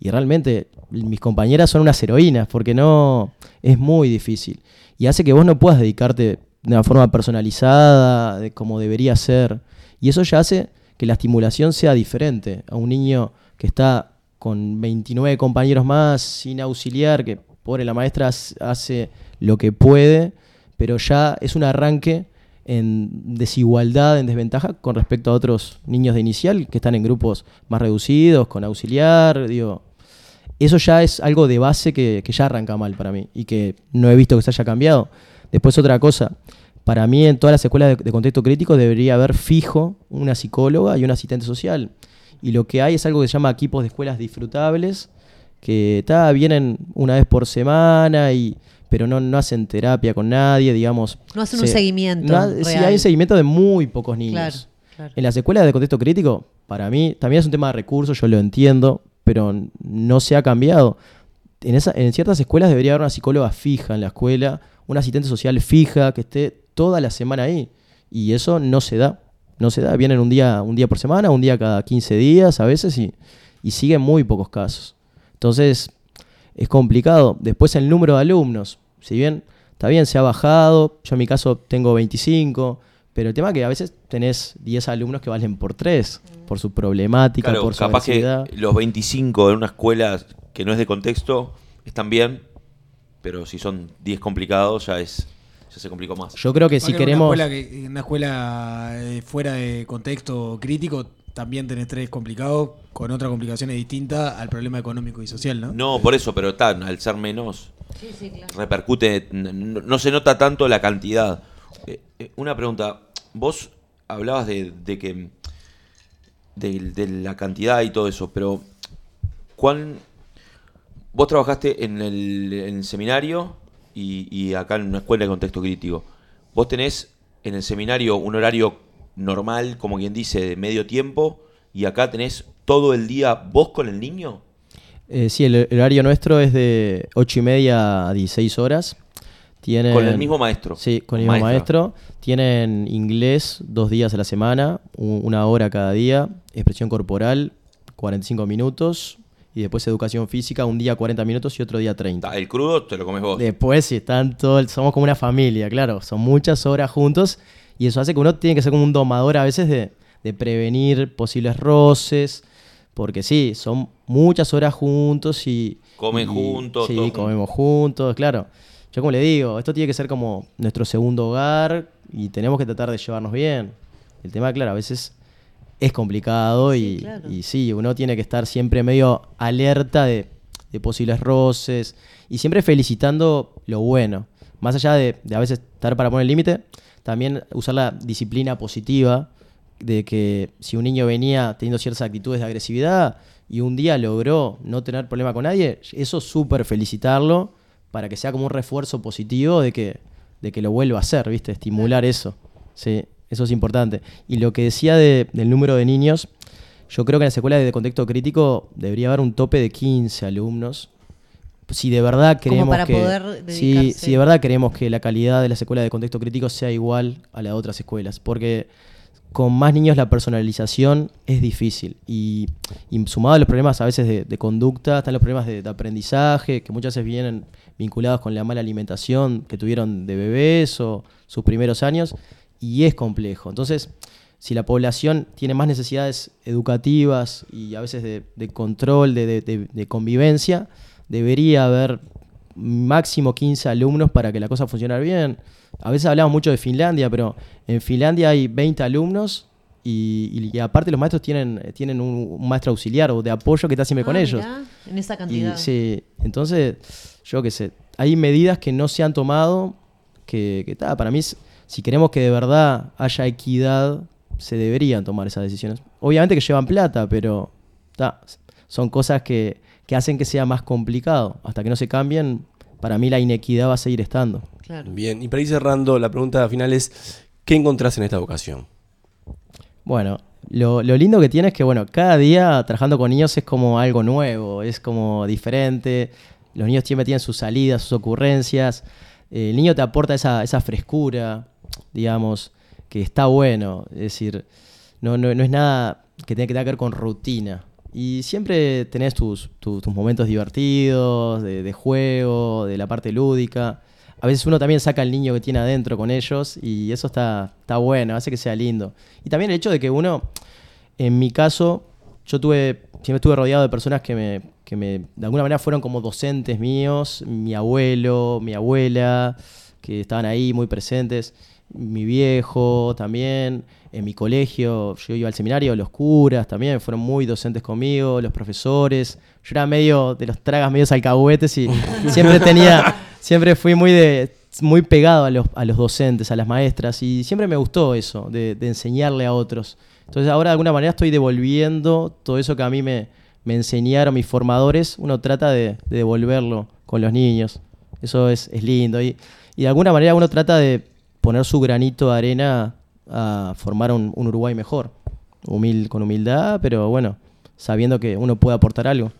y realmente mis compañeras son unas heroínas porque no es muy difícil y hace que vos no puedas dedicarte de una forma personalizada, de como debería ser. Y eso ya hace que la estimulación sea diferente a un niño que está con 29 compañeros más, sin auxiliar, que pobre la maestra hace lo que puede, pero ya es un arranque en desigualdad, en desventaja con respecto a otros niños de inicial que están en grupos más reducidos, con auxiliar, digo, eso ya es algo de base que, ya arranca mal para mí y que no he visto que se haya cambiado. Después otra cosa, para mí en todas las escuelas de, contexto crítico debería haber fijo una psicóloga y un asistente social. Y lo que hay es algo que se llama equipos de escuelas disfrutables, que vienen una vez por semana, y, pero no, no hacen terapia con nadie, digamos. No hacen un seguimiento no sí, hay un seguimiento de muy pocos niños. Claro, claro. En las escuelas de contexto crítico, para mí, también es un tema de recursos, yo lo entiendo, pero no se ha cambiado. En, esa, en ciertas escuelas debería haber una psicóloga fija en la escuela, una asistente social fija que esté toda la semana ahí. Y eso no se da. No se da. Vienen un día, un día por semana, un día cada 15 días a veces y, y siguen muy pocos casos. Entonces, es complicado. Después el número de alumnos. Si bien está bien, se ha bajado. Yo en mi caso tengo 25. Pero el tema es que a veces tenés 10 alumnos que valen por 3. Por su problemática, Claro, por su capaz que agresividad. los 25 en una escuela que no es de contexto están bien, pero si son 10 complicados ya es ya se complicó más. Yo creo que si queremos... Una escuela, que- una escuela eh, fuera de contexto crítico también tenés tres complicados con otras complicaciones distintas al problema económico y social, ¿no? No, por eso, pero tan, al ser menos, Sí, sí, claro. repercute, no, no se nota tanto la cantidad. Eh, eh, una pregunta, vos hablabas de, de que de, de la cantidad y todo eso, pero ¿cuán vos trabajaste en el, en el seminario y, y acá en una escuela de contexto crítico? ¿Vos tenés en el seminario un horario normal, como quien dice, de medio tiempo y acá tenés todo el día vos con el niño? Eh, sí, el, horario nuestro es de 8 y media a 16 horas. Tienen, Con el mismo maestro. Sí, con el mismo maestro. Tienen inglés dos días a la semana, una hora cada día, expresión corporal 45 minutos y después educación física un día 40 minutos y otro día 30. Ta, El crudo te lo comes vos. Después, si están todos, somos como una familia, claro, son muchas horas juntos y eso hace que uno tiene que ser como un domador a veces de, de prevenir posibles roces, porque sí, son muchas horas juntos y... Comen y- juntos, Sí, todo junto. comemos juntos, claro. yo como le digo, esto tiene que ser como nuestro segundo hogar y tenemos que tratar de llevarnos bien. El tema, claro, a veces es complicado Sí, y, claro. y sí, uno tiene que estar siempre medio alerta de, de posibles roces y siempre felicitando lo bueno. Más allá de, de a veces estar para poner el límite, también usar la disciplina positiva de que si un niño venía teniendo ciertas actitudes de agresividad y un día logró no tener problema con nadie, eso súper felicitarlo para que sea como un refuerzo positivo de que, de que lo vuelva a hacer, ¿viste? Estimular eso. Sí, eso es importante. Y lo que decía de- del número de niños, yo creo que en las escuelas de contexto crítico debería haber un tope de 15 alumnos. Si de verdad Como queremos para que poder si, si de verdad queremos que la calidad de las escuelas de contexto crítico sea igual a la de otras escuelas, porque con más niños la personalización es difícil y, y sumado a los problemas a veces de, de conducta, están los problemas de, de aprendizaje que muchas veces vienen vinculados con la mala alimentación que tuvieron de bebés o sus primeros años y es complejo. Entonces, si la población tiene más necesidades educativas y a veces de, de control, de convivencia, debería haber máximo 15 alumnos para que la cosa funcione bien. A veces hablamos mucho de Finlandia, pero en Finlandia hay 20 alumnos y, y- y aparte los maestros tienen, tienen un, un maestro auxiliar o de apoyo que está siempre con Ah, ellos. mirá, en esa Y, cantidad. sí, entonces, yo qué sé, hay medidas que no se han tomado que, que para mí, si queremos que de verdad haya equidad, se deberían tomar esas decisiones. Obviamente que llevan plata, pero son cosas que, que hacen que sea más complicado. Hasta que no se cambien, para mí la inequidad va a seguir estando. Claro. Bien, y para ir cerrando, la pregunta final es, ¿qué encontrás en esta vocación? Bueno, lo, lo lindo que tiene es que, bueno, cada día trabajando con niños es como algo nuevo, es como diferente. Los niños siempre tienen sus salidas, sus ocurrencias. Eh, el niño te aporta esa, esa frescura, digamos, que está bueno. Es decir, no, no, no es nada que tenga que tenga que ver con rutina. Y siempre tenés tus, tus, momentos divertidos, de, de juego, de la parte lúdica. A veces uno también saca al niño que tiene adentro con ellos y eso está, está bueno, hace que sea lindo. Y también el hecho de que uno, en mi caso, yo tuve, siempre estuve rodeado de personas que me, que me, de alguna manera fueron como docentes míos, mi abuelo, mi abuela, que estaban ahí muy presentes, mi viejo también, en mi colegio, yo iba al seminario, los curas también fueron muy docentes conmigo, los profesores, yo era medio de los tragas medios alcahuetes y siempre tenía, siempre fui muy de muy pegado a los, a los docentes, a las maestras, y siempre me gustó eso, de, de enseñarle a otros. Entonces ahora de alguna manera estoy devolviendo todo eso que a mí me, me enseñaron mis formadores, uno trata de, de devolverlo con los niños. Eso es, es lindo. Y, y de alguna manera uno trata de poner su granito de arena a formar un, un Uruguay mejor. Humil, con humildad, pero bueno, sabiendo que uno puede aportar algo.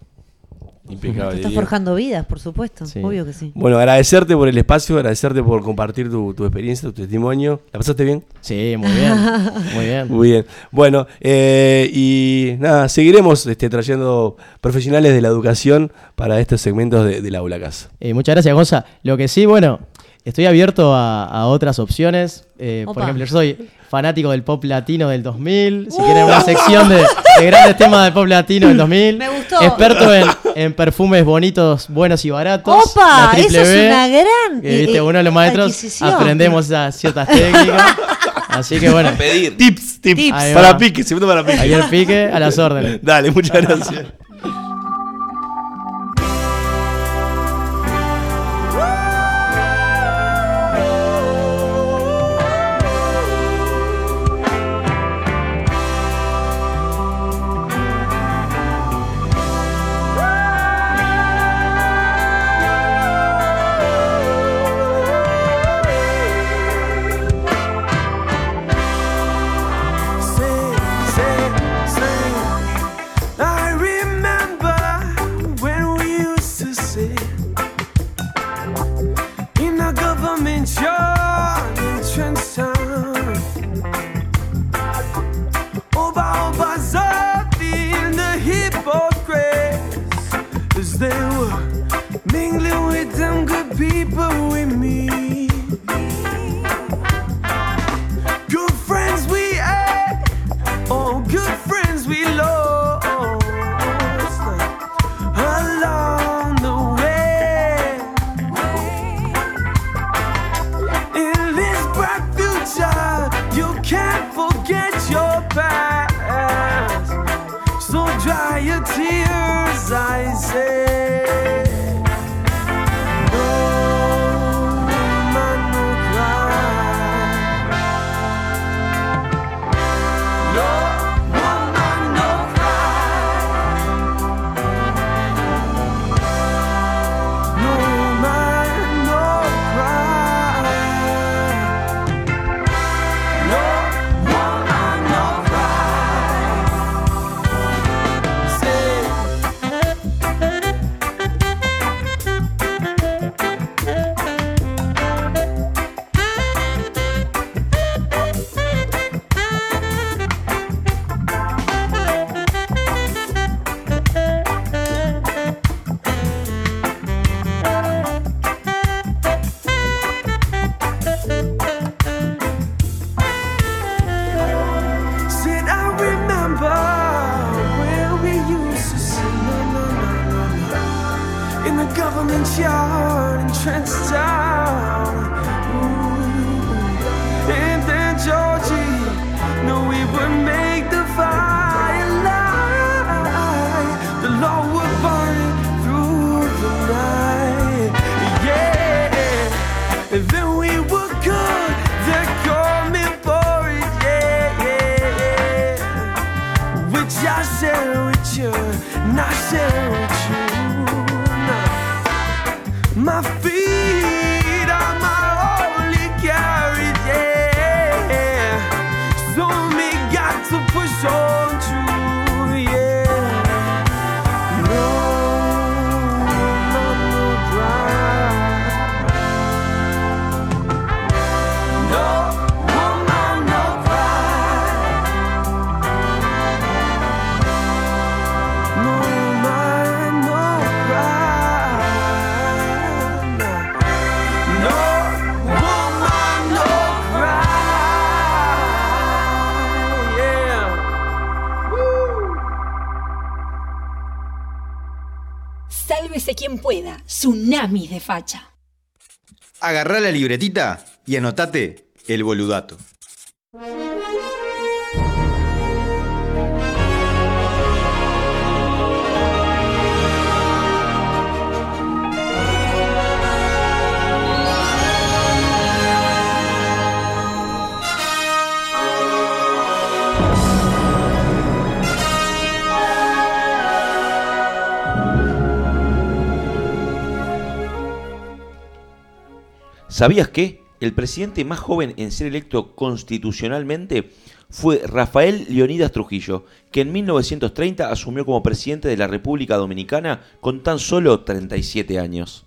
Impecable. Estás forjando vidas, por supuesto. Sí. Obvio que sí. Bueno, agradecerte por el espacio, agradecerte por compartir tu, tu experiencia, tu testimonio. ¿La pasaste bien? Sí, muy bien. muy bien. Muy bien. Bueno, eh, y nada, seguiremos este, trayendo profesionales de la educación para estos segmentos de, del aula casa. Eh, muchas gracias, Gonza. Lo que sí, bueno, estoy abierto a, a otras opciones. Eh, por ejemplo, yo soy fanático del pop latino del 2000. Si quieren una sección de, de grandes temas del pop latino del 2000. Me gustó. Experto en, en perfumes bonitos, buenos y baratos. ¡Opa! La Eso es B, una gran, que, viste, eh, uno de los maestros aprendemos esas ciertas técnicas. Así que bueno, A pedir. Tips, tips. Tips. Ahí Para va. pique, segundo para pique. ayer pique a las órdenes. Dale, muchas gracias. Facha. Agarrá la libretita y anotate el boludato. ¿Sabías que el presidente más joven en ser electo constitucionalmente fue Rafael Leonidas Trujillo, que en 1930 asumió como presidente de la República Dominicana con tan solo 37 años?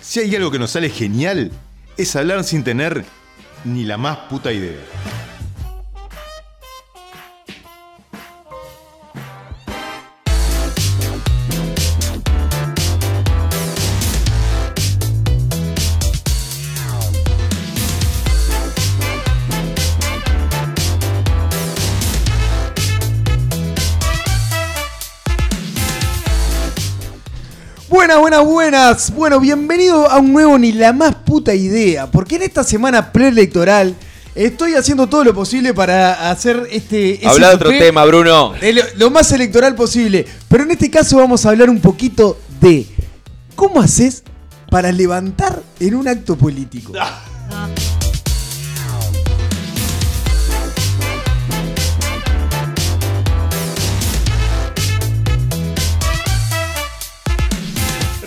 Si hay algo que nos sale genial, es hablar sin tener ni la más puta idea. Buenas, buenas, buenas. Bueno, bienvenido a un nuevo Ni la más puta idea. Porque en esta semana preelectoral estoy haciendo todo lo posible para hacer este. Habla de otro tema, Bruno. de lo, lo más electoral posible. Pero en este caso vamos a hablar un poquito de cómo haces para levantar en un acto político.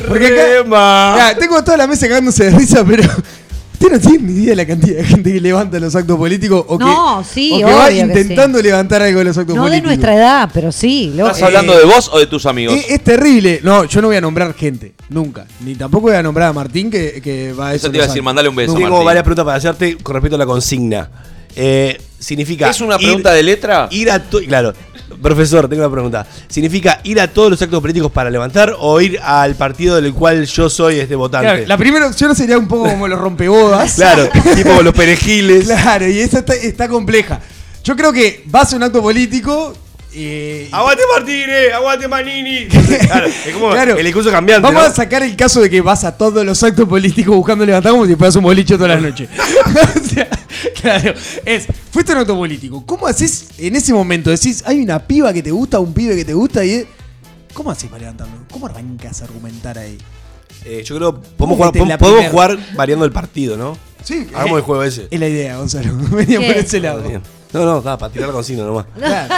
Porque acá, Ya, tengo toda la mesa cagándose de risa, pero usted no tiene ni idea de la cantidad de gente que levanta los actos políticos o No, que, sí, o que va que intentando levantar algo de los actos No de políticos. nuestra edad, pero sí. lo- ¿Estás hablando de vos o de tus amigos? Es, es terrible. No, yo no voy a nombrar gente, nunca. Ni tampoco voy a nombrar a Martín que, que va a eso. Eso te iba a decir, mandale un beso, Tengo Martín. varias preguntas para hacerte con respecto a la consigna. Eh, significa. ¿Es una ir- pregunta de letra? Ir a to- Claro. Profesor, tengo una pregunta. ¿Significa ir a todos los actos políticos para levantar o ir al partido del cual yo soy este votante? Claro, la primera opción sería un poco como los rompebodas. Claro, tipo los perejiles. Claro, y esa está, está compleja. Yo creo que vas a un acto político Eh, y- ¡Aguante Martínez! ¡Aguante Manini! Claro, es como Claro. el discurso cambiante. Vamos ¿no? a sacar el caso de que vas a todos los actos políticos buscando levantar como si fueras un boliche todas las noches. O sea, claro, es, fuiste un acto político. ¿Cómo haces en ese momento? Decís, hay una piba que te gusta, un pibe que te gusta y es- ¿Cómo haces para levantarlo? ¿Cómo arrancas a argumentar ahí? Eh, yo creo podemos jugar, podemos jugar variando el partido, ¿no? Sí. Hagamos el juego ese. Es la idea, Gonzalo. Venía por ese lado. Bien. No, no, está, para tirar la consigna nomás. Claro.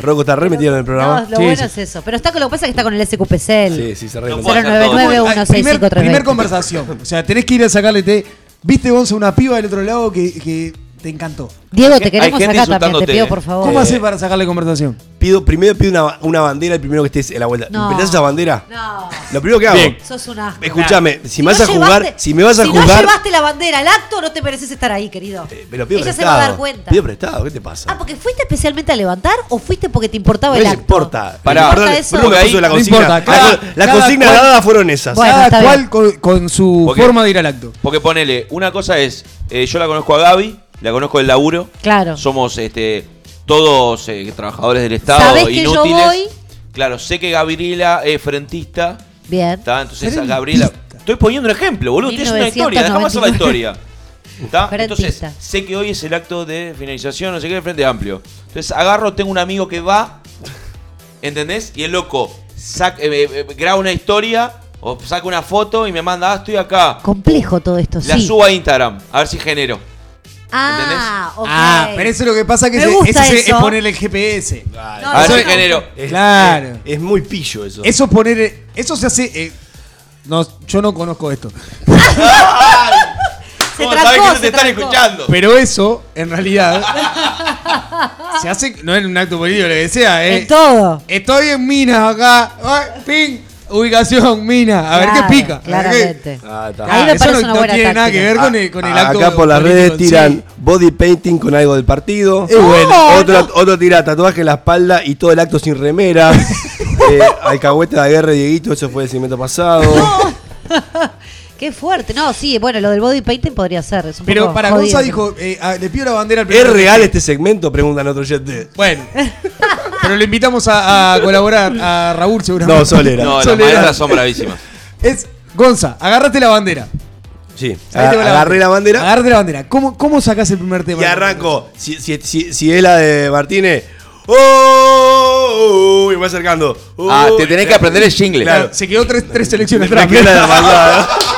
Rocco está re metido en el No, programa. lo Sí, bueno sí. es eso. Pero está con lo que pasa es que está con el SQPCL. Sí, sí, se todo. 099 Ah, primer, primer conversación. O sea, tenés que ir a sacarle té. ¿Viste, Gonza, una piba del otro lado que, que te encantó? Diego, Hay te gente queremos acá también, te insultándote, pido eh. por favor. ¿Cómo Eh, haces para sacarle conversación? Pido, primero pido una, una bandera el primero que estés en la vuelta. No. ¿Me prestás esa bandera? No. Lo primero que hago. Bien. Sos un asco. Escúchame, si, me no vas a jugar, llevaste- si me vas a si no jugar. llevaste la bandera al acto, no te mereces estar ahí, querido. Eh, pero pido Ella se prestado. va a dar cuenta. Pido prestado, ¿qué te pasa? Ah, porque fuiste especialmente a levantar o fuiste porque te importaba no el les acto. importa. Pará. Perdón, ¿Importa eso? perdón, el ahí- de la no consigna. importa, La- cada- Las cada consignas cual- dadas fueron esas. Bueno, Cada está cual bien. con, con su Porque- forma de ir al acto. Porque ponele, una cosa es, eh, yo la conozco a Gaby, la conozco del laburo. Claro. Somos este todos eh, trabajadores del Estado, ¿Sabés que yo inútiles. voy? Claro, sé que Gabriela es frentista. Bien. ¿Está? Entonces a Frentista. Gabriela. Estoy poniendo un ejemplo, boludo. Es una historia, dejame hacer la 1999. historia. ¿Está? Entonces, Frentista. sé que hoy es el acto de finalización, no sé qué, del Frente Amplio. Entonces agarro, tengo un amigo que va, ¿entendés? Y el loco saca, eh, eh, graba una historia o saca una foto y me manda, ah, estoy acá. Complejo todo esto, La sí. subo a Instagram, a ver si genero. Ah, ok. Ah, pero eso es lo que pasa que gusta ese es eso. ponerle el GPS. No, a ver no, si no. genero. Es- Claro. Es, es muy pillo eso. Eso poner. Eso se hace. eh, no, yo no conozco esto. Se ¿Cómo trancó, sabés que no te están escuchando? Pero eso, en realidad. se hace. No en un acto político, lo que sea. eh. En todo. Estoy en Minas acá. Ay, ping. Ubicación, Minas. A ver qué pica. Claramente. Ah, está. Ahí me eso parece no, una no buena tiene nada que ver con el, con el acto. Acá por las redes sí. tiran body painting con algo del partido. Es bueno. Otro, otro tira tatuaje en la espalda y todo el acto sin remera. eh, alcahuete de la guerra, Dieguito, eso fue el segmento pasado. Qué fuerte. No, sí, bueno, lo del body painting podría ser. Es un Pero poco para jodido, Gonza dijo: eh, le pido la bandera al ¿Es primero. real este segmento? Preguntan otro oyente. Bueno. Pero le invitamos a, a colaborar a Raúl seguramente. No, Solera. No, las Soledad. maestras son bravísimas. Es Gonza, agarrate la bandera. Sí, Ahí te va agarré la bandera Agarrate la bandera. ¿Cómo, cómo sacás el primer tema? y arranco. Si, si, si, si es la de Martínez. ¡Oh! Y me va acercando. ¡Oh! Ah, te tenés que aprender el jingle. Claro, se quedó tres, tres selecciones Me atrás. queda la maldad. No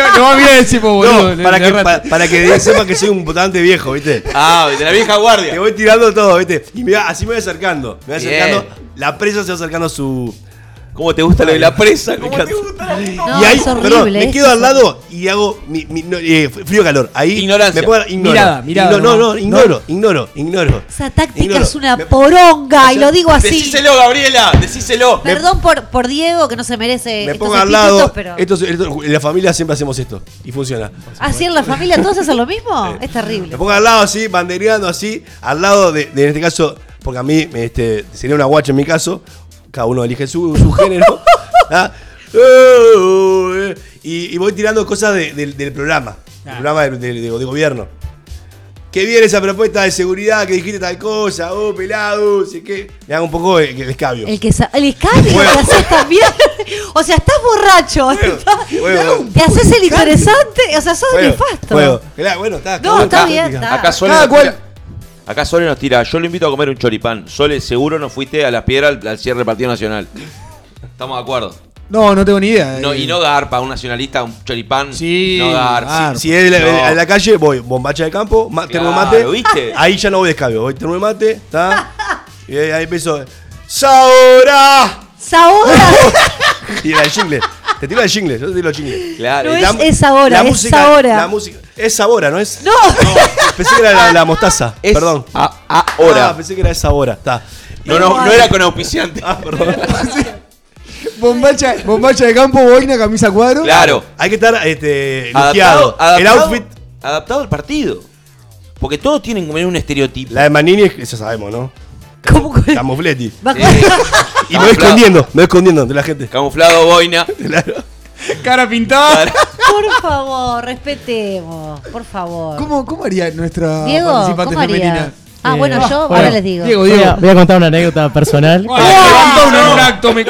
va a mirar el tipo, boludo. No, para que, para, para que sepa que soy un votante viejo, ¿viste? Ah, de la vieja Te guardia. voy tirando todo, ¿viste? Y me va- así me voy acercando. Me voy Bien. acercando. La presa se va acercando a su. ¿Cómo te gusta lo de la presa? ¿Cómo te gusta? No, y ahí, es horrible. perdón, me quedo que al lado y hago mi, mi- no, eh, frío calor. Ahí Ignorancia. Me pongo, ignoro. Mirada, mirada, Igno- no, no. no, ignoro, ignoro, ignoro. Esa táctica Ignoro. es una Me- poronga, y lo digo así. Decíselo, Gabriela, decíselo. Perdón por, por Diego, que no se merece Me estos pongo al lado. pero... Esto, esto- en la familia siempre hacemos esto. Y funciona. ¿Así en la familia todos hacen lo mismo? Es terrible. Me pongo al lado así, bandereando así, al lado de, de, en este caso, porque a mí este, sería una guacha en mi caso, cada uno elige su, su género. ¿ah? Y, y voy tirando cosas de- del- del programa, del programa de, de- de- de gobierno. Qué bien esa propuesta de seguridad que dijiste tal cosa, oh, pelado, sé qué. Me hago un poco el, el escabio. El que el escabio Bueno. que haces también. o sea, estás borracho. Juego, Te haces el interesante. O sea, sos nefasto. bueno, está. No, está bien, está. Acá Cada cual- tira. Acá Sole nos tira. Yo le invito a comer un choripán. Sole, seguro no fuiste a las piedras al, al cierre del Partido Nacional. Estamos de acuerdo. No, no tengo ni idea. No, eh. y no garpa, un nacionalista, un choripán. Sí, No garpa. ah, Si es la- No. a la calle, voy bombacha de campo, ma- Claro, termomate. ¿viste? Ahí ya no voy de escabio, voy termomate, ¿está? y ahí, empiezo. ¡Saura! Saora. Y era el jingle. Te tiro el jingle, yo te tiro el jingle. Claro. No La- es esa hora, la es música, Saora. La música. Es Sabora, ¿no es? No. Pensé que era la, la mostaza. Es Perdón. a- ahora. Ah, pensé que era esa hora. Está. no, no, no era con auspiciante. Ah, perdón. Bombacha, bombacha de campo, boina, camisa cuadro. Claro. Hay que estar este, Adaptado. El outfit. Adaptado al partido. Porque todos tienen como un estereotipo. La de Manini, es que ya sabemos, ¿no? ¿Cómo Sí. Y me voy escondiendo, me voy escondiendo de la gente. Camuflado, boina. Claro. Cara pintada. Por favor, respetemos. Por favor. ¿Cómo, ¿Cómo haría nuestra Diego, participante ¿cómo haría? femenina? Ah, Eh, bueno, yo bueno, ahora les digo. Diego, Voy Diego. a, voy a contar una anécdota personal. Levantó uno en un acto, me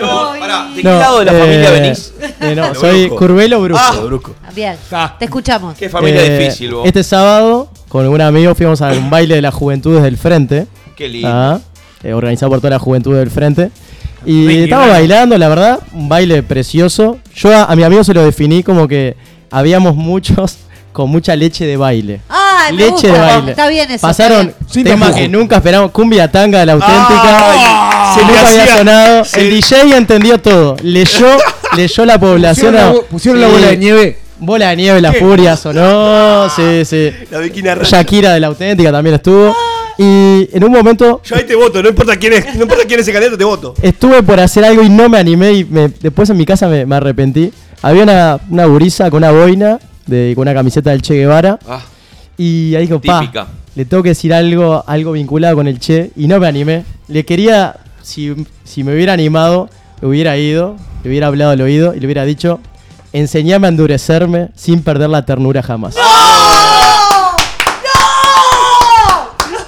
No, pará, ¿de qué No, lado de la eh, familia venís? eh, no, soy Brusco. Curvelo Brusco. Ah, Brusco. Bien, Ah. te escuchamos. Qué familia Eh, difícil, vos. Este sábado, con un amigo, fuimos a un baile de las juventudes del frente. Qué lindo. ah, eh, organizado por toda la juventud del frente. Y Ricky estábamos bailando, la verdad, un baile precioso. Yo a, a mi amigo se lo definí como que habíamos muchos con mucha leche de baile. Ay, me leche gusta. de baile. Está bien eso. Pasaron está bien. Sin temas tapujo. que nunca esperamos. Cumbia tanga de la auténtica. Ay, se nunca le había sonado. se- El DJ entendió todo. Leyó, leyó la población. Pusieron la, bo- pusieron la bola de nieve. Bola de nieve, la ¿Qué? furia sonó. Sí, sí. La. Shakira de la auténtica también estuvo. Y en un momento Yo ahí te voto, no importa quién es, no importa quién es ese candidato, te voto. estuve por hacer algo y no me animé y me- después en mi casa me, me arrepentí. Había una, una gurisa con una boina, de, con una camiseta del Che Guevara. Ah, Y ahí dijo, pa, Típica. le tengo que decir algo, algo vinculado con el Che. Y no me animé. Le quería, si, si me hubiera animado, me hubiera ido, le hubiera hablado al oído y le hubiera dicho, enseñame a endurecerme sin perder la ternura jamás.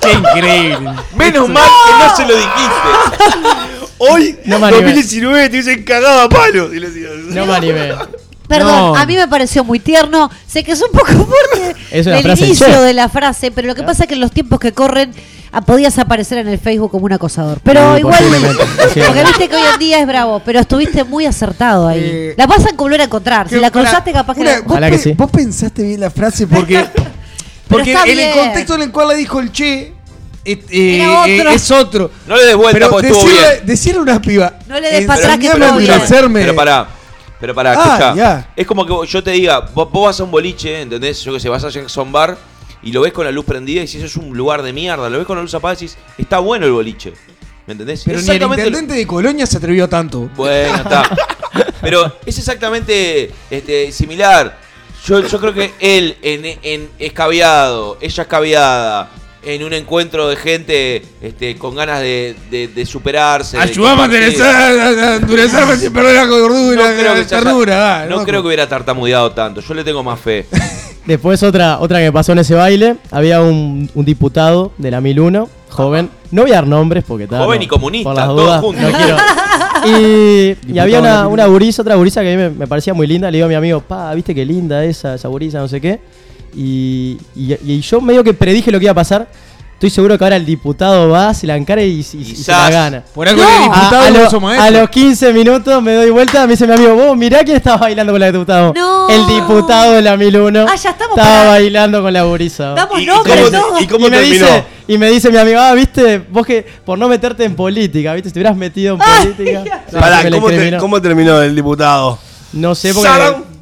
Qué increíble. menos mal que no se lo dijiste. Hoy, No me animé. 2019, te hubiesen cagado a palos. Y le No me animé. Perdón, No. a mí me pareció muy tierno. Sé que es un poco fuerte el inicio Che. de la frase, pero lo que pasa es que en los tiempos que corren ah, podías aparecer en el Facebook como un acosador. Pero Sí, igual, porque viste que hoy en día es bravo, pero estuviste muy acertado ahí. Eh, la vas a volver a encontrar. Si la cruzaste, capaz que la... vos, que sí. vos pensaste bien la frase porque, porque en el contexto en el cual la dijo el Che eh, eh, Era eh, es otro. No le des vuelta Pero decirle, decirle a una piba. No le des pa' atrás que. Pero pará. Pero pará, Ah. Es como que yo te diga, vos, vos vas a un boliche, ¿entendés? Yo que sé, vas a Jackson Bar y lo ves con la luz prendida y si eso es un lugar de mierda, lo ves con la luz apagada y decís, está bueno el boliche. ¿Me entendés? Pero ni el intendente de Colonia se atrevió tanto. Bueno, está. Pero es exactamente este, similar. Yo, yo creo que él en, en escabiado, ella escabiada, en un encuentro de gente este, con ganas de, de- de superarse. de Ayúdame a compartir. endurecer- a endurecerme sin perder la gordura, No creo la haya- ternura. ah, no loco. creo que hubiera tartamudeado tanto. Yo le tengo más fe. Después otra, otra que pasó en ese baile, había un, un diputado de la 1001, joven, no voy a dar nombres porque tal. Joven no, y comunista, por las todos dudas, juntos. no quiero. Y, había una, 1001. una gurisa, otra gurisa que a mí me, me parecía muy linda, le digo a mi amigo, pa, viste qué linda esa, esa gurisa, no sé qué. Y, y- y yo medio que predije lo que iba a pasar. Estoy seguro que ahora el diputado va, se la encara y, y- y se la gana. Por algo el diputado a, a no lo- hizo maestro. a los 15 minutos me doy vuelta, me dice mi amigo, vos mirá quién estaba bailando con la diputado. No. El diputado de la 1001 Ah, ya estamos estaba para- bailando con la gurisa. ¿Y- cómo te- cómo me terminó? dice y me dice mi amigo, ah, viste, vos que por no meterte en política, viste, si te hubieras metido en política. Pará, ¿cómo, te- cómo terminó el diputado? No sé porque.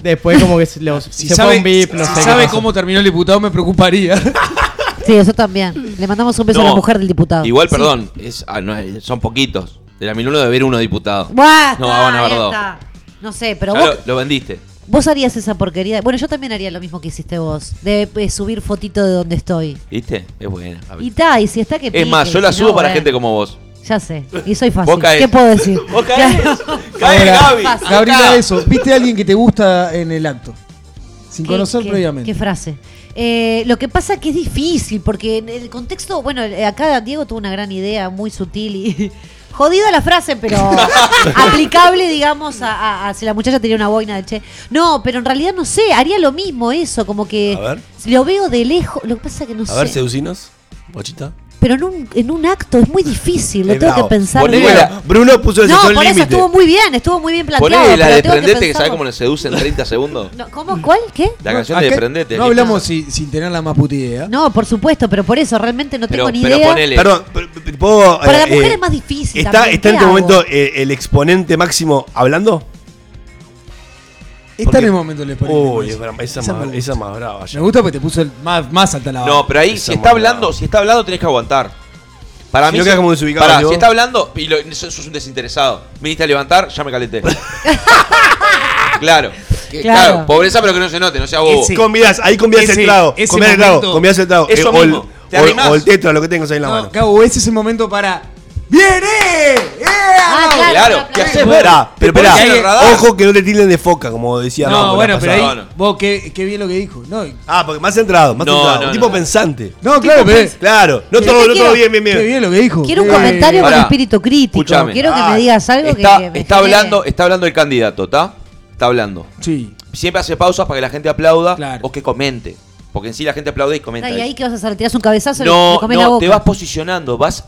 Después como que se, los, Si se sabe, fue un VIP, no si sé. sabe cómo terminó el diputado, me preocuparía. Sí, eso también. Le mandamos un beso a la mujer del diputado. Igual, Sí. perdón, es, ah, no, es- son poquitos. De la Miluno debe haber uno diputado. Buah, No, van a haber dos. No sé, pero Ya vos, lo, lo vendiste. vos harías esa porquería. Bueno, yo también haría lo mismo que hiciste vos. De eh, subir fotito de donde estoy. ¿Viste? Es buena. Y está, y si está que Es pique, más, yo la si subo no, para bueno. gente como vos. Ya sé. Y soy fácil. Vos caes. ¿Qué puedo decir? Vos caes. Claro. Cae, Ahora, Gaby. Fácil. Gabriela, Acá. eso. ¿Viste a alguien que te gusta en el acto? Sin ¿Qué- conocer qué- previamente. ¿Qué frase? Eh, lo que pasa que es difícil, porque en el contexto, bueno, eh, acá Diego tuvo una gran idea, muy sutil y jodida la frase, pero aplicable, digamos, a, a- a si la muchacha tenía una boina de che. No, pero en realidad no sé, haría lo mismo eso, como que A ver. lo veo de lejos, lo que pasa que no A sé. ver, seducinos. Bochita. Pero en un, en un acto es muy difícil, lo tengo que pensar Ponele bien. Bruno puso el No, por eso límite. estuvo muy bien, estuvo muy bien planteado. Ponele la de que Prendete que sabe pensarlo. cómo le seduce en 30 segundos. No, ¿Cómo? ¿Cuál? ¿Qué? La canción acá de Prendete. No hablamos si- sin tener la más puta idea. No, por supuesto, pero por eso realmente no Pero, tengo ni pero idea. ponele. Perdón, ¿puedo, Para la eh, mujer eh, es más difícil. ¿Está, también, está en ¿qué este hago? momento eh, el exponente máximo hablando? Está en el momento del exponente. Uy, esa, Esa más, me gusta. esa más brava. ya. Me gusta porque te puso el más, más alta la. No, pero ahí, si está hablando, si está hablando, tenés que aguantar. Para Si mí, no queda como desubicado, digo. si está hablando, y lo, sos, un desinteresado, viniste a levantar, ya me calenté. claro. Que- Claro. claro. pobreza, pero que no se note, no sea bobo. Ese- Convidás, ahí convidás Ese- el trago. el trago, convidás el trago. Eso o, el, mismo. ¿Te o- arrimás? o el tetra, lo que tengas ahí en la No, mano. Cabo, ese es el momento para. ¡Viene! ¡Eh! Ah, ¡Aplausos! Claro, ¿qué haces ver? Pará, pero radar. ojo que no te tilden de foca, como decía No, la bueno, pero ahí. pasada. Vos, qué, qué bien lo que dijo. No, Ah, porque más centrado, más No, centrado. no, un tipo no. pensante. no claro, pero. Claro, no todo, no quiero- todo bien, bien, bien. Qué bien lo que dijo. Quiero un comentario con Pará, espíritu crítico. Quiero que Ah, me digas algo Está, que me está genere- hablando, está hablando el candidato, ¿está? Está hablando. Sí. Siempre hace pausas para que la gente aplauda Claro. o que comente. Porque en sí la gente aplaude y comenta. ¿Y ahí. ahí qué vas a hacer? ¿Tirás un cabezazo y le No, comes la no, boca? te vas posicionando, vas.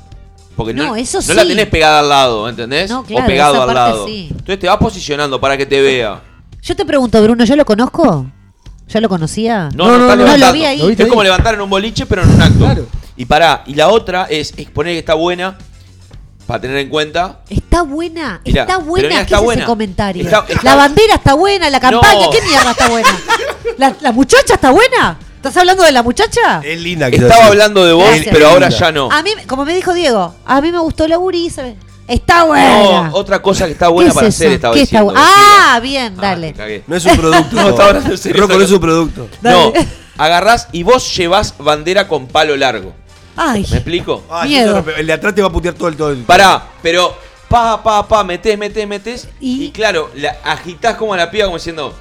Porque no, No, eso no la tenés pegada al lado, ¿entendés? No, claro, o pegado esa al parte lado. sí. Entonces te vas posicionando para que te vea. Yo te pregunto, Bruno, ¿yo lo conozco? ¿Ya lo conocía? No, No, no, no, lo vi ahí. ¿Lo viste Es ahí? como levantar en un boliche, pero en un acto. Claro. Y pará, y la otra es exponer que está buena, para tener en cuenta. Está buena, Mirá, está buena. ¿Qué está es buena. ese comentario? Está- está- La bandera está buena, la campaña, No. ¿qué mierda está buena? ¿La, la muchacha está buena? ¿Estás hablando de la muchacha? Es linda quiero Estaba hablando de vos, Gracias. pero ahora ya no. A mí, como me dijo Diego, a mí me gustó la gurisa. Está buena. No, otra cosa que está ¿Qué buena es para eso? hacer estaba ¿Qué está diciendo. bu- Ah, bien, Ah, dale. No es un producto. No, está hablando en serio. Rocco no es un producto. No, agarrás y vos llevás bandera con palo largo. Ay, ¿Me explico? Ah, Miedo. El de atrás te va a putear todo el todo el. Pará, pero pa, pa, pa, metés, metés, metés. Y- Y, claro, la agitás como a la piba, como diciendo,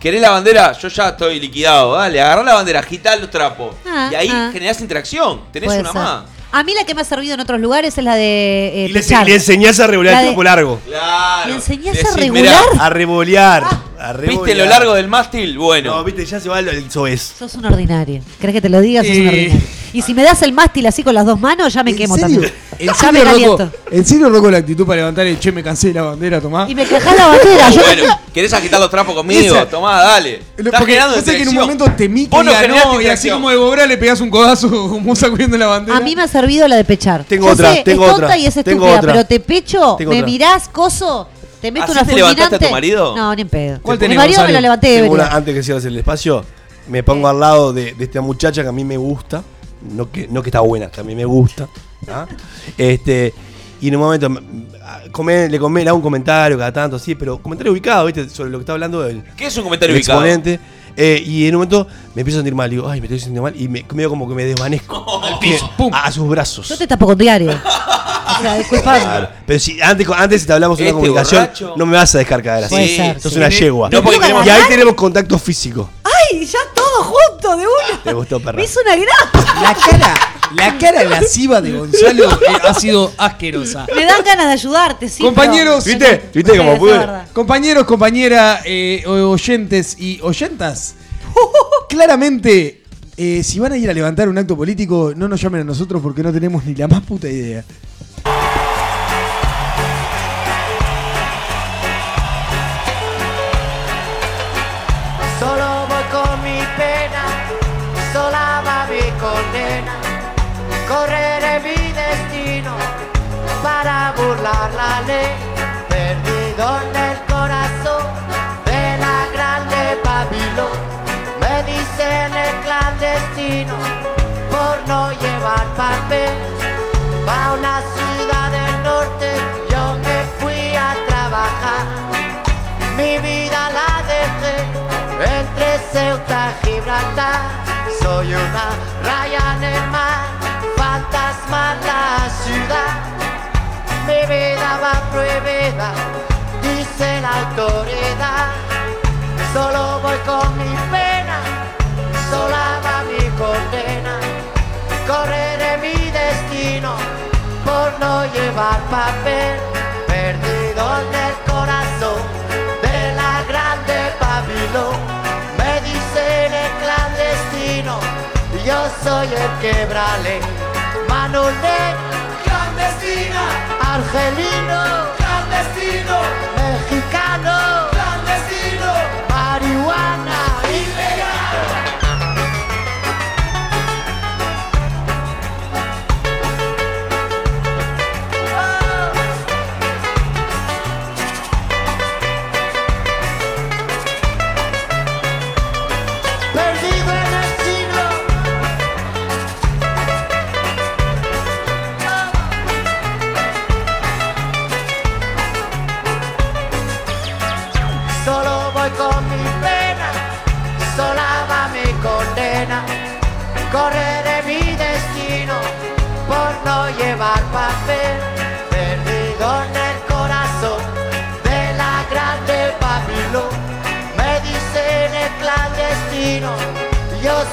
¿querés la bandera? Yo ya estoy liquidado. Dale, agarrá la bandera, agitá los trapos. Ah, y ahí ah. generás interacción. Tenés puede una ser. más. A mí la que me ha servido en otros lugares es la de eh, Y le, enseñás a regular La el de- trapo largo. Claro. ¿Me enseñás a Decís, regular? A revolear. A revolear. ¿Viste lo largo del mástil? Bueno. No, viste, ya se va el, el soez. Sos un ordinario. ¿Crees que te lo diga? Sos un Eh. ordinario. Y si me das el mástil así con las dos manos, ya me ¿En quemo serio? también. ¿En Ya serio, me Rocco? caliento. ¿En serio, Rocco, la actitud para levantar el che, me cansé de la bandera, tomá? Y me quejás la bandera. Yo bueno, ¿querés agitar los trapos conmigo? Esa- Tomá, dale. Lo- Estás Porque generando yo sé que en un momento te mica Vos y no ganó, generaste y así como de Bobra le pegás un codazo como sacudiendo la bandera. A mí me ha servido la de pechar. Tengo Yo otra, sé, tengo es tonta otra, y es tengo estúpida, otra. pero te pecho, Tengo me otra. mirás, coso, te meto ¿Así una te levantaste a fulminante. tu marido? No, ni en pedo. ¿Cuál Mi tenés, marido me Gonzalo? lo levanté de Tengo una, antes que cierres el espacio, me pongo al lado de, de esta muchacha que a mí me gusta. No que, no que está buena, que a mí me gusta. ¿ah? Este, y en un momento le, come- le hago un comentario cada tanto, sí, pero comentario ubicado, ¿viste? Sobre lo que está hablando el, ¿Qué es un comentario el ubicado? exponente. Eh, y en un momento me empiezo a sentir mal. Digo, ay, me estoy sintiendo mal. Y me, medio como que me desvanezco al piso, a, a sus brazos. Yo te tapo con diario. o sea, disculpame. Claro. Pero si antes, antes si te hablamos de una Este comunicación, borracho. no me vas a dejar caer así. Puede ser, Sos sí. una yegua. No, porque y ahí tenemos contacto físico. ¡Ay! Ya todo junto de una. Te gustó, perra. Me hizo una grapa. La cara, la cara lasciva de Gonzalo eh, ha sido asquerosa. Me dan ganas de ayudarte, sí. Compañeros, pero- ¿Viste? ¿Viste cómo pude? verdad. Compañeros, compañera, eh, o- oyentes y oyentas, claramente, eh, si van a ir a levantar un acto político, no nos llamen a nosotros porque no tenemos ni la más puta idea. Perdido en el corazón de la grande Babilón. Me dicen el clandestino por no llevar papel. Pa' una ciudad del norte yo me fui a trabajar. Mi vida la dejé entre Ceuta y Gibraltar. Soy una raya en el mar, fantasma la ciudad. Vida va prohibida, dice la autoridad. Solo voy con mi pena, sola va mi condena. Correré mi destino por no llevar papel, perdido en el corazón de la grande Babilón. Me dicen el clandestino, yo soy el quebrale. Manolé, clandestina, argelino, clandestino, mexicano, clandestino, marihuana, ilegal.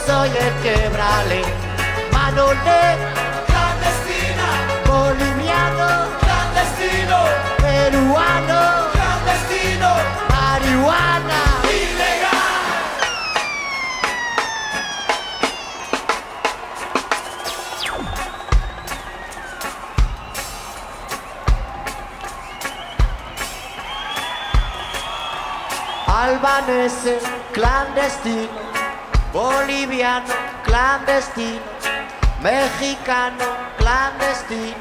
Soy el quebrale. Manolero, clandestina, boliviano, clandestino, peruano, clandestino, marihuana, ilegal. Albanese, clandestino, boliviano, clandestino, mexicano, clandestino,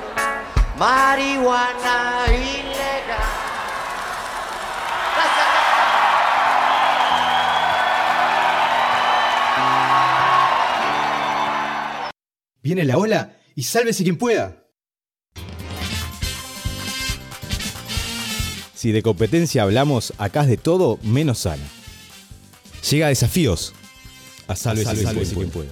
marihuana ilegal. Viene la ola y sálvese quien pueda. Si de competencia hablamos, acá es de todo menos sana. Llega a desafíos. A quien quien pueda.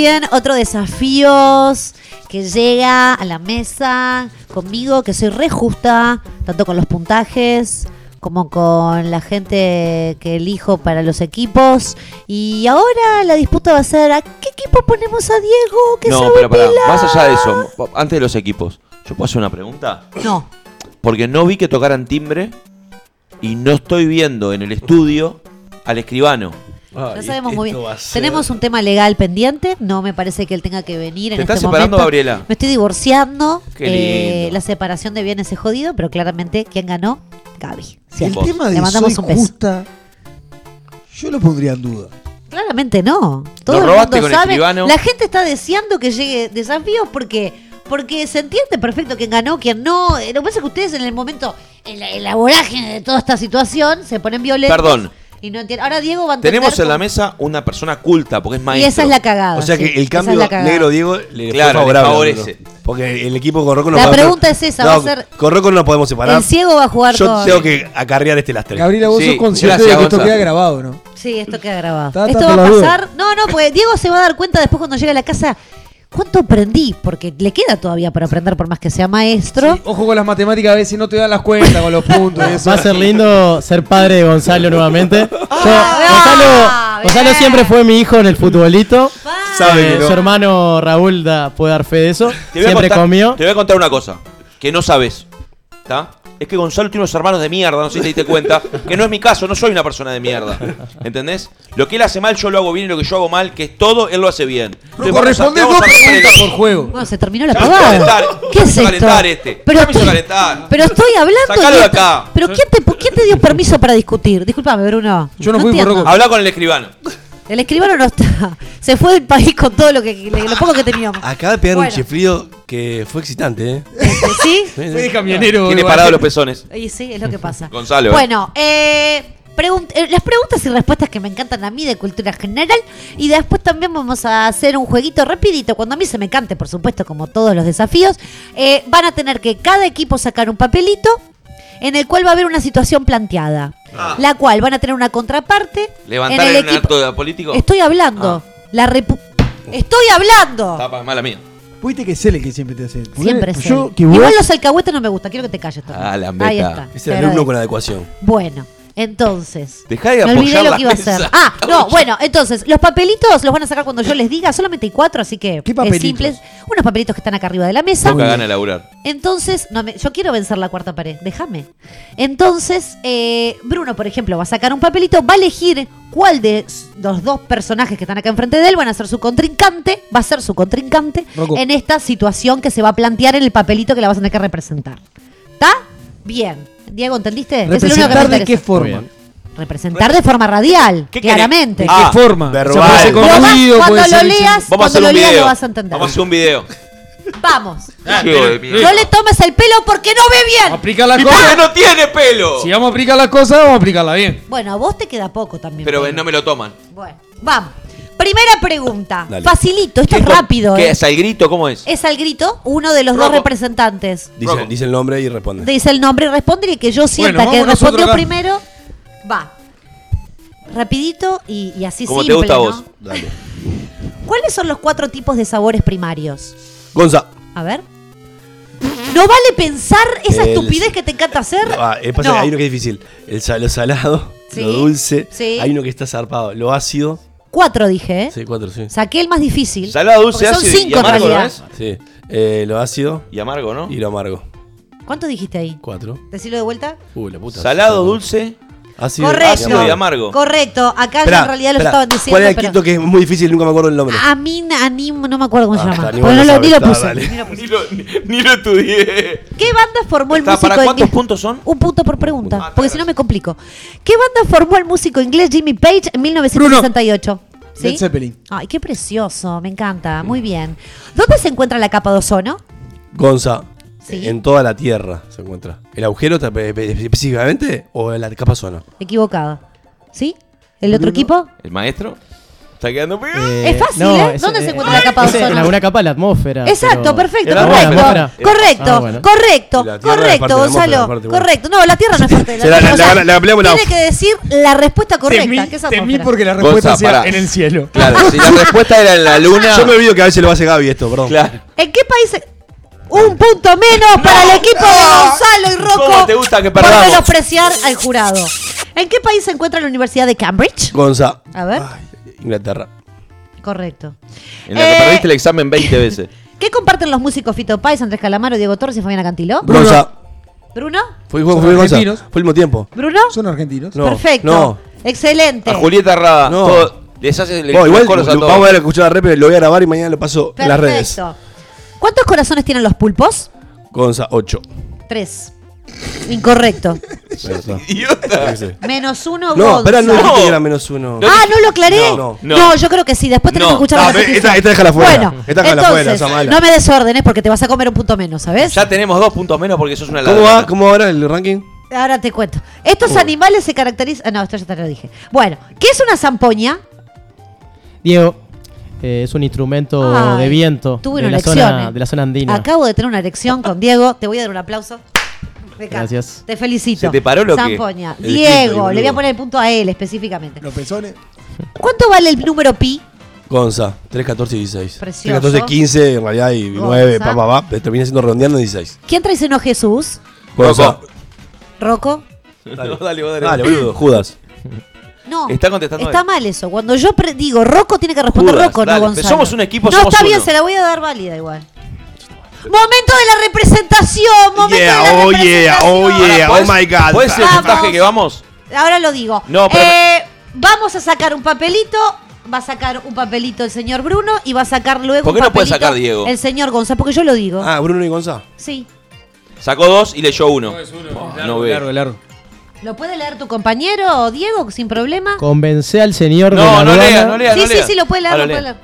Bien, otro desafíos que llega a la mesa conmigo, que soy re justa, tanto con los puntajes como con la gente que elijo para los equipos. Y ahora la disputa va a ser, ¿a qué equipo ponemos a Diego? Que No, sabe pero pará, más allá de eso, antes de los equipos, ¿yo puedo hacer una pregunta? No. Porque no vi que tocaran timbre y no estoy viendo en el estudio al escribano. No sabemos muy bien. Tenemos un tema legal pendiente. No me parece que él tenga que venir en ¿Te este estás separando, momento. Gabriela? Me estoy divorciando. Qué Eh, lindo. la separación de bienes es jodido, pero claramente, ¿quién ganó? Gaby. El Siempre. tema Le de mandamos soy un beso. justa, yo lo pondría en duda. Claramente no. Todo Lo el mundo con el sabe. escribano. La gente está deseando que llegue desafíos porque porque se entiende perfecto quién ganó, quién no. Eh, Lo que pasa es que ustedes en el momento, en la, en la vorágine de toda esta situación, se ponen violentos. Perdón. Y no entienden. Ahora Diego va a Tenemos en la mesa una persona culta, porque es Y maestro. esa es la cagada. O sea que sí, el cambio es negro Diego le Claro, fue favorable. le favorece. Porque el equipo con Rocco no La pregunta es esa, no, va a ser- Con Rocco no nos podemos separar. El ciego va a jugar Yo con- tengo que acarrear este lastre. Gabriela, vos sos consciente de que esto queda grabado, ¿no? Sí, esto queda grabado. Esto va a pasar. No, no, pues Diego se va a dar cuenta después cuando llegue a la casa. ¿Cuánto aprendí? Porque le queda todavía para aprender por más que sea maestro. Ojo con las matemáticas, a veces no te dan las cuentas con los puntos y eso. Va a ser lindo ser padre de Gonzalo nuevamente. Yo- Gonzalo, Gonzalo siempre fue mi hijo en el futbolito. Sabe Eh, no. Su hermano Raúl da- puede dar fe de eso. Siempre contar, comió. te voy a contar una cosa que no sabes. ¿Está? Es que Gonzalo tiene unos hermanos de mierda, no sé si te diste cuenta. Que no es mi caso, no soy una persona de mierda. ¿Entendés? Lo que él hace mal, yo lo hago bien y lo que yo hago mal, que es todo, él lo hace bien. A- corresponde dos preguntas por juego. Bueno, se terminó la pavada. ¿Qué es esto? este. Pero estoy- calentar. Pero estoy hablando. Sacalo de acá. ¿Pero quién te, quién te dio permiso para discutir? Disculpame, Bruno. entiendo. Habla con el escribano. El escribano no está. Se fue del país con todo lo que lo poco que teníamos. Acaba de pegar Bueno. un chiflido que fue excitante, ¿eh? ¿Sí? Fue de camionero. Tiene parados los pezones. Y sí, es lo que pasa. Gonzalo. Bueno, eh, pregun- eh, las preguntas y respuestas que me encantan a mí de cultura general. Y después también vamos a hacer un jueguito rapidito. Cuando a mí se me cante, por supuesto, como todos los desafíos. Eh, van a tener que cada equipo sacar un papelito en el cual va a haber una situación planteada. Ah. La cual van a tener una contraparte. Levantar en en el un equipo. acto político. Estoy hablando. La repu- Estoy hablando. Tapa, mala mía. Viste que es él el que siempre te hace. Siempre es yo, él. que vos- Igual los alcahuetes no me gusta, quiero que te calles también. Ah, la Ahí está. Es el alumno con la adecuación. Bueno, entonces. Dejá de me olvidé lo la que iba a hacer. Ah, no, bueno, entonces, los papelitos los van a sacar cuando yo les diga, solamente hay cuatro, así que ¿Qué es papelitos? simple. Unos papelitos que están acá arriba de la mesa. Poca gana de laburar. Entonces, no me- yo quiero vencer la cuarta pared, déjame. Entonces, eh, Bruno, por ejemplo, va a sacar un papelito, va a elegir cuál de los dos personajes que están acá enfrente de él van a ser su contrincante, va a ser su contrincante Rocco. en esta situación que se va a plantear en el papelito que la vas a tener que representar. ¿Está? Bien. Diego, ¿entendiste? ¿Representar de qué forma? Representar de forma radial, ¿Qué querés? claramente. ¿De Ah, qué forma? verbal. O sea, puede ser con Lo vas- ruido, cuando puede lo ser- leas, Vamos a cuando hacer lo un leas video. lo vas a entender. Vamos a hacer un video. Vamos. Hijo de mierda. No le tomes el pelo porque no ve bien. Aplicar la ¿Y cosa. por qué no tiene pelo? Si vamos a aplicar la cosa, vamos a aplicarla bien. Bueno, a vos te queda poco también. Pero pelo. no me lo toman. Bueno, vamos. Primera pregunta. Dale. Facilito, esto es ¿Qué- rápido. ¿Qué ¿eh? es al grito? ¿Cómo es? Es al grito uno de los dos representantes. Dice, el nombre y responde. Dice el nombre y responde y que yo sienta Bueno, que nosotros respondió acá. primero, va. Rapidito y, y así Como te simple, gusta a ¿no? vos. Dale. ¿Cuáles son los cuatro tipos de sabores primarios? Gonza. A ver. No vale pensar esa El- estupidez que te encanta hacer. Ah, eh, pasa No. hay uno que es difícil. El sal- lo salado, Sí, lo dulce. sí. Hay uno que está zarpado. Lo ácido. Cuatro dije, ¿eh? Sí, cuatro, sí. Saqué el más difícil. Salado, dulce, son ácido y cinco en amargo, ¿no realidad. es? Sí. Eh, lo ácido Y amargo, ¿no? y lo amargo. ¿Cuánto dijiste ahí? Cuatro. Decirlo de vuelta. Uy, la puta. Salado, dulce. Ácido, Correcto. ácido y amargo. Correcto. Acá Esperá, en realidad lo esperá. estaban diciendo. ¿Cuál era el pero- quinto que es muy difícil? Nunca me acuerdo el nombre. A mí, a mí no me acuerdo cómo Ah, se llama. está, ni Porque vos no lo lo, ni lo sabés, puse. está, dale. ni lo puse. Ni lo, ni- ni lo estudié. ¿Qué banda formó el Está, músico ¿Para cuántos inglés? puntos son? Un punto por pregunta, Ah, porque si no me complico. ¿Qué banda formó el músico inglés Jimmy Page en 1968? ¿Sí? Led Zeppelin. Ay, qué precioso, me encanta, muy bien. ¿Dónde se encuentra la capa de ozono? Gonza. Sí. En toda la Tierra se encuentra. ¿El agujero específicamente o en la capa zona? Equivocada. ¿Sí? ¿El otro equipo? ¿El maestro? ¿Está quedando pegado? Es fácil, ¿eh? ¿Dónde se encuentra la capa de? En alguna capa de la atmósfera. Exacto, pero- perfecto, ¿En la correcto. Correcto, Ah, bueno. correcto, correcto, Gonzalo. Correcto. No, la Tierra no es parte de la la- la- la- la ampliamos la- Tiene que decir la respuesta correcta, Temí, que es temí porque la respuesta Gonza, sea pará. en el cielo. Claro, si la respuesta era en la luna. Yo me olvido que a veces lo hace Gaby esto, perdón. Claro. ¿En qué país? Un punto menos para el equipo de Gonzalo y Rocco. ¿Cómo te gusta que Por perdamos? menospreciar al jurado. ¿En qué país se encuentra la Universidad de Cambridge? Gonza. A ver. Inglaterra. Correcto. En la que Eh, perdiste el examen 20 veces. ¿Qué comparten los músicos Fito Páez, Andrés Calamaro, Diego Torres y Fabiana Cantiló? Gonza. ¿Bruno? Fue, fue, Son fue Gonza. argentinos. Fue el mismo tiempo. ¿Bruno? Son argentinos. No, Perfecto. No. Excelente. A Julieta Rada. No. todo- les hace le- Bueno, igual los coros a lo- todos. vamos a ver escuchar la rep, lo voy a grabar y mañana lo paso en las redes. Perfecto. ¿Cuántos corazones tienen los pulpos? Gonza, 8. Tres. Incorrecto. Idiota. Menos uno, No, espera, no dijiste que era menos uno. Ah, ¿no lo aclaré? No, No, yo creo que sí. Después tenemos No. que escuchar No, la ve, repetición. esta- esta déjala fuera. Bueno, Esta déjala entonces, fuera, mala. no me desórdenes porque te vas a comer un punto menos, ¿sabes? Ya tenemos dos puntos menos porque sos una ¿Cómo ladrona. va? ¿Cómo va ahora el ranking? Ahora te cuento. Estos animales se caracterizan... ah, No, esto ya te lo dije. Bueno, ¿qué es una zampoña? Diego, eh, es un instrumento Ay, de viento tuve de una la, elección, zona, eh. de la zona andina. Acabo de tener una erección con Diego. Te voy a dar un aplauso. Venga, Gracias. Te felicito. ¿Se te paró lo que? Zampoña. El Diego, le voy a poner el punto a él específicamente. Los pezones. ¿Cuánto vale el número pi? Gonza, 3, 14 y 16. Precioso. 3, 14, 15 en realidad y 9, Gonza. pa, pa, pa, termina siendo redondeando en 16. ¿Quién traicionó a Jesús? Gonza. ¿Rocco? Dale, dale, vos dale. Dale, boludo, Judas. No. Está contestando Está él. mal eso. Cuando yo pre- digo Rocco, tiene que responder Judas, Rocco, dale. no Gonzalo. Somos un equipo, No, somos está bien, uno. se la voy a dar válida igual. Momento de la representación. Momento Yeah, de la oh yeah, oh yeah, ¿Podés- oh my god. ¿Puede ser el Vamos. puntaje que vamos? Ahora lo digo. No, pero- Eh, vamos a sacar un papelito. Va a sacar un papelito el señor Bruno y va a sacar luego ¿Por qué un no puede sacar Diego? el señor Gonzalo, porque yo lo digo. Ah, Bruno y Gonza. Sí. Sacó dos y leyó uno. No ve. Largo, largo. ¿Lo puede leer tu compañero, Diego, sin problema? Convencé al señor de No, la no aduana lea, no lea, sí, no sí, lea. sí, lo puede leer, Ah, lo lo puede lee. leer.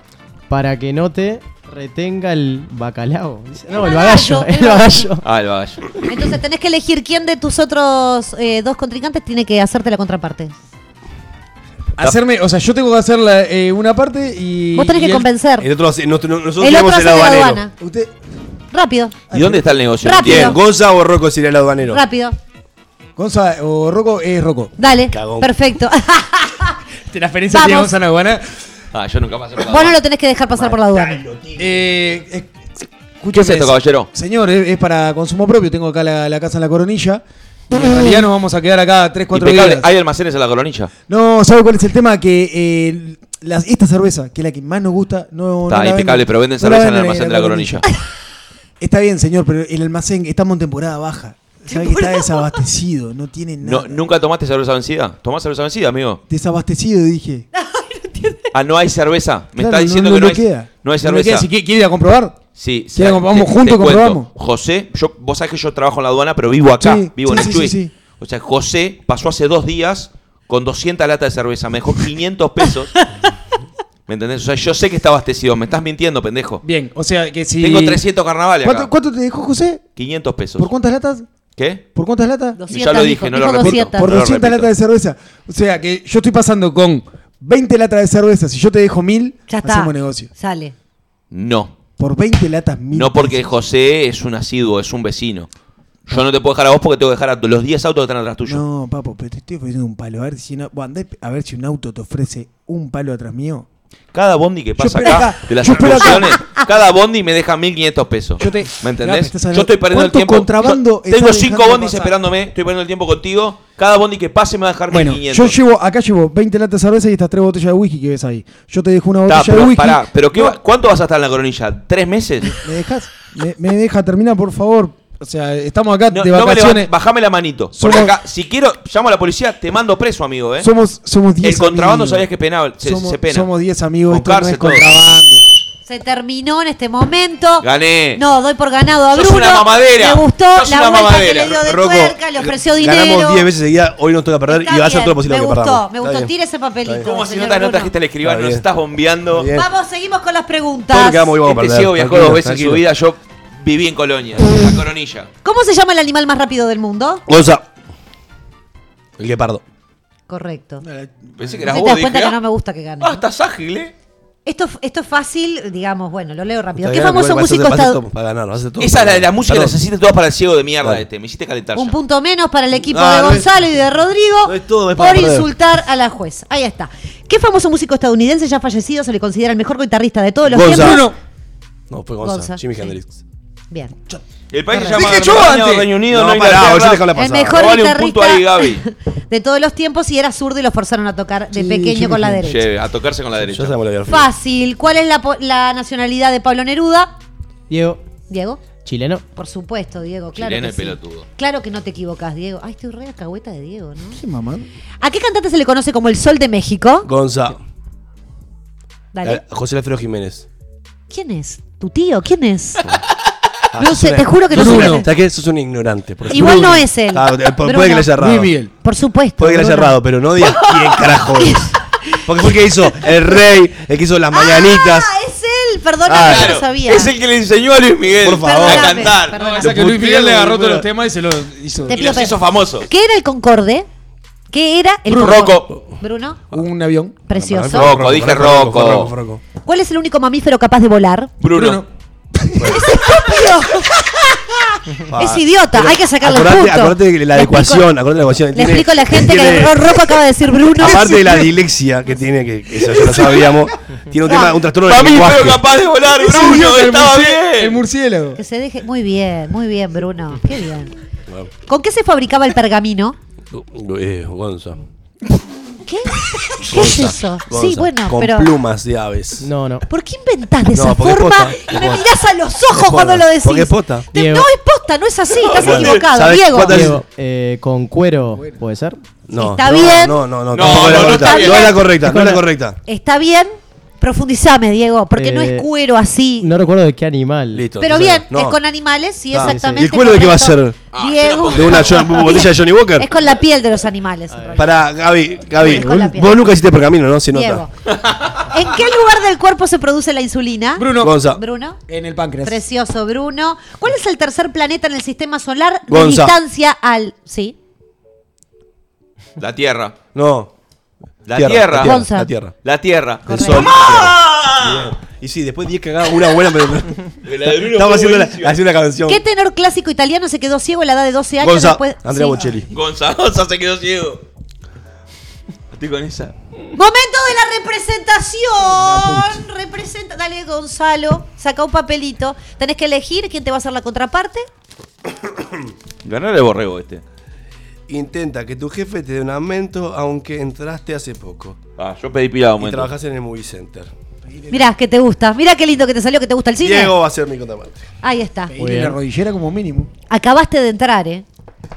para que no te retenga el bacalao. No, El el bagallo, bagallo. el bagallo. Ah, el bagallo. Entonces tenés que elegir quién de tus otros eh, dos contrincantes tiene que hacerte la contraparte. Hacerme, o sea, yo tengo que hacer la, eh, una parte y. Vos tenés y que el- convencer. El otro, nosotros nosotros El otro hace el de la aduanero. aduana. Usted, Rápido, ¿Y dónde está el negocio? Rápido. ¿Quién? ¿Gonza o Rocco sería el aduanero? rápido. Gonza o Rocco es Rocco. Dale, Cagón. perfecto. ¿Te la experiencia tiene Vamos. Gonza en la aduana? Ah, yo nunca pasé por la Vos no lo tenés que dejar pasar por la aduana. Eh, eh, ¿Qué es esto, caballero? Señor, es, es para consumo propio. Tengo acá la, la casa en la coronilla. Y en realidad nos vamos a quedar acá 3, 4 Impecable. días. ¿Hay almacenes en la colonilla? No, ¿sabe cuál es el tema? Que eh, las- esta cerveza, que es la que más nos gusta, no. Está no la impecable, venden- pero venden no cerveza en el venden almacén de la colonilla. Está bien, señor, pero el almacén estamos en temporada baja. ¿Sabe que está desabastecido? No tiene nada. No, ¿Nunca tomaste cerveza vencida? ¿Tomás cerveza vencida, amigo? Desabastecido, dije. Ah, no hay cerveza. Me Claro, está diciendo no, que no no, hay, queda. no hay No cerveza. Si quiere, quiere ir a comprobar. Sí, ¿Quiere sí, comp- vamos te- juntos, te cuento. comprobamos? José, yo, vos sabés que yo trabajo en la aduana, pero vivo acá, Sí, vivo sí, en el sí, Chuy. sí, sí. O sea, José pasó hace dos días con 200 latas de cerveza, me dejó 500 pesos. ¿Me entendés? O sea, yo sé que está abastecido. Me estás mintiendo, pendejo. Bien, o sea que si. Tengo 300 carnavales ¿Cuánto, acá. cuánto te dejó José? 500 pesos. ¿Por cuántas latas? ¿Qué? ¿Por cuántas latas? Ya lo dije, no lo repito. Por No lo 200 repito. latas de cerveza. O sea que yo estoy pasando con 20 latas de cerveza. Si yo te dejo 1000, Ya está. hacemos negocio. Sale. No. Por 20 latas, 1000. No porque José es un asiduo, es un vecino. Yo no te puedo dejar a vos porque tengo que dejar a los 10 autos que están atrás tuyo. No, papo, pero te estoy ofreciendo un palo. A ver si, no, a ver si un auto te ofrece un palo atrás mío. Cada bondi que pasa acá, acá, de las excursiones, cada bondi me deja 1500 pesos. Yo te- ¿Me entendés? Yo estoy perdiendo el ¿Cuánto tiempo. contrabando Yo tengo estás 5 dejando bondis pasar? esperándome, estoy perdiendo el tiempo contigo. Cada bondi que pase me va a dejar Bueno, 1500. yo llevo, acá llevo 20 latas de cerveza y estas tres botellas de whisky que ves ahí. Yo te dejo una Ta, botella pero de whisky. pará, pero ¿qué No, va- ¿cuánto vas a estar en la coronilla? ¿Tres meses? ¿Me dejas? ¿Me, me deja terminar, por favor? O sea, estamos acá No, de no me vacaciones. bajame la manito. Porque Somos- acá, si quiero, llamo a la policía, te mando preso, amigo, ¿eh? Somos, somos 10 El contrabando amigos. sabías que penaba, se, somos, se pena. somos 10 amigos, esto no es todo. contrabando. Se terminó en este momento. Gané. No, doy por ganado a Sos Bruno. una mamadera. Me gustó Sos la una vuelta mamadera. que le dio de Rocco, tuerca, le ofreció dinero. Ganamos 10 veces seguidas, hoy nos toca perder Está y va a ser bien, todo lo posible me que gustó, perdamos. me gustó. bien. Tire ese papelito. ¿Cómo si no te no trajiste al escribano? Está Nos estás bombeando. Vamos, seguimos con las preguntas. Todo lo que vamos a Este ciego viajó dos veces en su vida. Yo viví en Colonia, en la coronilla. ¿Cómo se llama el animal más rápido del mundo? Gonza. El guepardo. Correcto. Pensé que ¿Sí eras te vos, das dije, cuenta que no me gusta que gane? ah, estás ágil, ¿eh? Esto, esto es fácil, digamos, bueno, lo leo rápido. ¿Qué famoso músico todo Esa es la, la ganar. música que Perdón. necesitas todas para el ciego de mierda Dale. este. Me hiciste calentar. Un ya. punto menos para el equipo Ah, de no es- Gonzalo y de Rodrigo no es todo, es para por perder. insultar a la juez. Ahí está. ¿Qué famoso músico estadounidense ya fallecido se le considera el mejor guitarrista de todos los Gonza. tiempos? No, fue Gonza. Gonza, Jimi sí. Hendrix. Bien. El país se Dije llama yo antes. Reino Unido, No, no, pará, Inglaterra. dejala El mejor Robale un punto ahí, Gaby. de todos los tiempos y era zurdo y lo forzaron a tocar de Sí, pequeño con la derecha. Che, a tocarse con la Ya derecha. sabemos la biografía. Fácil. ¿Cuál es la, po- la nacionalidad de Pablo Neruda? Diego, Diego. chileno. Por supuesto, Diego. Claro Chileno que y sí. pelotudo. Claro que no te equivocas, Diego. Ay, estoy re cagüeta de Diego, ¿no? Sí, mamá. ¿A qué cantante se le conoce como el Sol de México? Gonza. Dale. Eh, José Alfredo Jiménez. ¿Quién es? ¿Tu tío? ¿Quién es? Ah, No sé, te juro que no sos sé. una- ¿Sabes qué? Sos un ignorante. por eso. Igual no es él. Ah, pu- puede Bruno. que le haya errado. Luis Miguel. Por supuesto. Puede que le haya Bruno. errado, pero no digas quién carajo es. Porque fue el que hizo el rey, el que hizo las mañanitas. Ah, es él. Perdóname, Ah, claro. no sabía. Es el que le enseñó a Luis Miguel Por favor. a Perdóname, cantar. perdóname. O sea que Luis Miguel le agarró todos los temas y se los hizo. Te Y pido los hizo perdón. famosos. ¿Qué era el Concorde? ¿Qué era el Bruno. Concorde? Rocco. Bruno. Un avión. Precioso. Rocco, dije Rocco. Rocco, Rocco. ¿Cuál es el único mamífero capaz de volar? Bruno. Es idiota, hay que sacarle el Acordate, de la explico- acordate de la adecuación. Le Tiene- explico a la gente que tiene- Rocco acaba de decir Bruno. Aparte de la dislexia que tiene, que eso ya lo sabíamos, tiene un tema, un trastorno de lenguaje. capaz de volar, Bruno, el estaba murci- El bien. murciélago. Que se deje. Muy bien, muy bien, Bruno. Qué bien. ¿Con qué se fabricaba el pergamino? Eh, Gonza. ¿Qué? ¿Qué es eso? Sí, bueno, Con pero. plumas de aves. No, no. ¿Por qué inventás de No, esa forma y me posta. mirás a los ojos posta, cuando lo decís? porque es posta. Te- no es posta, no es así, estás Bueno, equivocado. ¿sabes Diego. Diego, eh, con cuero, ¿puede ser? No, Está no, bien. No, no, no, No, está bien. No es la correcta, no es la correcta. Está bien, profundizame, Diego, porque no Eh, es cuero así. No recuerdo de qué animal. Listo. Pero bien, no. es con animales, sí, Ah, exactamente. ¿Y el cuero de qué va a ser? Diego. ¿De una botella de Johnny Walker? Es con la piel de los animales. Para Gaby, Gaby, vos nunca hiciste pergamino, ¿no? Se Diego. nota. ¿En qué lugar del cuerpo se produce la insulina? Bruno. Gonza. Bruno. En el páncreas. Precioso, Bruno. ¿Cuál es el tercer planeta en el sistema solar de Gonza. distancia al. Sí. La Tierra. No. La Tierra. La tierra. La tierra. La Tierra. El sol. Y sí, después 10 cagadas, una buena, pero. Estamos haciendo, la, haciendo una canción. ¿Qué tenor clásico italiano se quedó ciego a la edad de 12 años Gonza, después? Andrea Sí. Bocelli. Gonza, Gonza se quedó ciego. Estoy con esa. Momento de la representación. Representa, dale Gonzalo, saca un papelito. Tenés que elegir quién te va a hacer la contraparte. Ganó el borrego este. Intenta que tu jefe te dé un aumento aunque entraste hace poco. Ah, yo pedí pila de Y aumento. trabajas en el movie center. Mirá, que te gusta. Mirá qué lindo que te salió, que te gusta el cine. Diego va a ser mi contraparte. Ahí está. Y la rodillera como mínimo. Acabaste de entrar, ¿eh?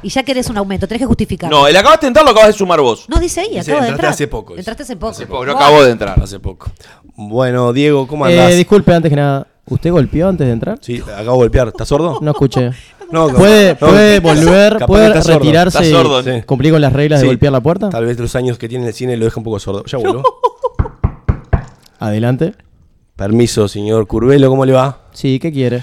Y ya querés un aumento, tenés que justificar. No, el acabaste de entrar lo acabas de sumar vos. No dice ahí, acabo de entraste entrar. hace poco, dice. Entraste hace poco. Hace poco, yo acabo de entrar. Hace poco. Bueno, Diego, ¿cómo andás? Eh, disculpe, antes que nada, ¿usted golpeó antes de entrar? Sí, acabo de golpear. ¿Estás sordo? No escuché. No, ¿Puede, no, puede capaz volver, que puede está sordo. retirarse Está sordo, y sí. cumplir con las reglas Sí. de golpear la puerta? Tal vez los años que tiene en el cine lo deja un poco sordo. Ya vuelvo. Adelante. Permiso, señor Curvelo, ¿cómo le va? Sí, ¿qué quiere?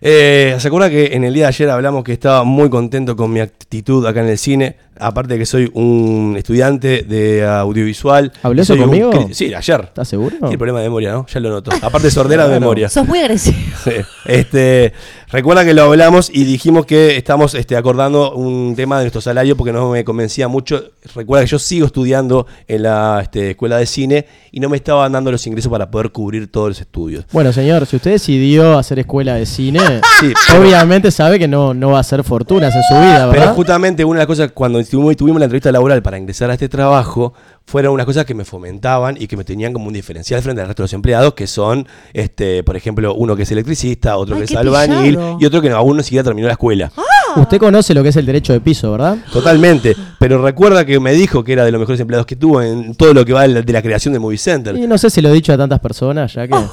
Eh, ¿Se acuerda que en el día de ayer hablamos que estaba muy contento con mi actitud acá en el cine? Aparte de que soy un estudiante de audiovisual. ¿Habló eso un conmigo? Sí, ayer. ¿Estás seguro? Sí, el problema de memoria, ¿no? Ya lo noto. Aparte sordera de Claro. memoria. Sos muy agresivo. Este, recuerda que lo hablamos y dijimos que estamos este, acordando un tema de nuestro salario porque no me convencía mucho. Recuerda que yo sigo estudiando en la este, escuela de cine y no me estaban dando los ingresos para poder cubrir todos los estudios. Bueno, señor, si usted decidió hacer escuela de cine, Sí, pero- obviamente sabe que no, no va a hacer fortunas en su vida, ¿verdad? Pero justamente una de las cosas, cuando tuvimos, tuvimos la entrevista laboral para ingresar a este trabajo, fueron unas cosas que me fomentaban y que me tenían como un diferencial frente al resto de los empleados, que son, este, por ejemplo, uno que es electricista, otro Ay, que es albañil pillado. y otro que aún no siquiera terminó la escuela. Usted conoce lo que es el derecho de piso, ¿verdad? Totalmente. Pero recuerda que me dijo que era de los mejores empleados que tuvo en todo lo que va de la, creación de Movie Center. Y no sé si lo he dicho a tantas personas, ya que.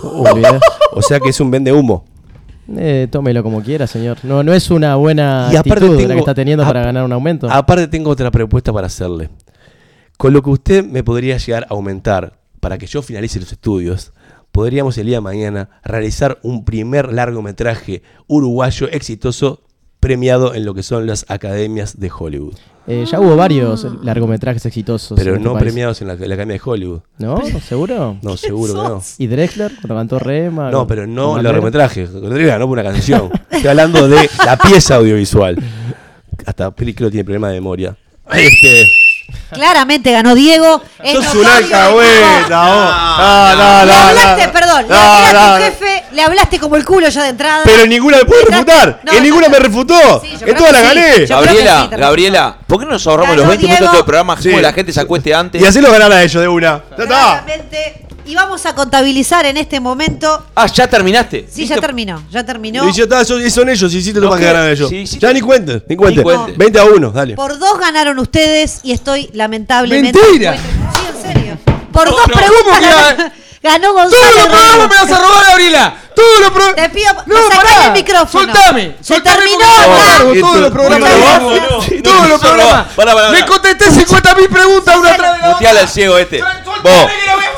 O sea que es un vende humo. Eh, tómelo como quiera, señor. No, no es una buena Y aparte actitud la tengo- que está teniendo para ganar un aumento. Aparte tengo otra propuesta para hacerle. Con lo que usted me podría llegar a aumentar para que yo finalice los estudios, podríamos el día de mañana realizar un primer largometraje uruguayo exitoso premiado en lo que son las academias de Hollywood. Eh, ya hubo varios largometrajes exitosos. Pero este no país. premiados en la, en la Academia de Hollywood. ¿No? ¿Seguro? No, seguro que no. ¿Y Drexler? Cuando cantó Rema. No, pero no largometraje. Largometraje no por una canción. Estoy hablando de la pieza audiovisual. Hasta creo que tiene problema de memoria. Este. Claramente ganó Diego. Es Sos notorio una el alcahueta, tipo. vos. No, no, no, no. perdón, le No, a no, tu no. jefe, le hablaste como el culo ya de entrada. Pero ninguna me puede refutar. No, en no, ninguna no. me refutó. yo en todas la sí. gané. Gabriela, sí, Gabriela, ¿por qué no nos ahorramos Ganó los 20 minutos del programa? Sí. Como la gente se acueste antes. Y así lo ganan a ellos de una. Ya está. Y vamos a contabilizar en este momento. Ah, ¿ya terminaste? Sí, ya terminó. Ya terminó. Y ya está, son, son ellos, y sí te lo a que- ganar a ellos. sí, sí, ya te- ni cuenten, ni cuenten. cuenten. 20 a 1, dale. Por dos ganaron ustedes y estoy lamentablemente. ¡Mentira! Sí, en serio. Por dos no, preguntas ¿cómo que ganó, Gonzalo. Todos los programas Ramos. me vas a robar, Gabriela. Todos los programas. Te pido, No, me sacás pará. el micrófono. Soltame. Soltame terminó. todos los programas. Todos no, los programas. Le contesté 50 mil preguntas una atrás de la Muteala al ciego este.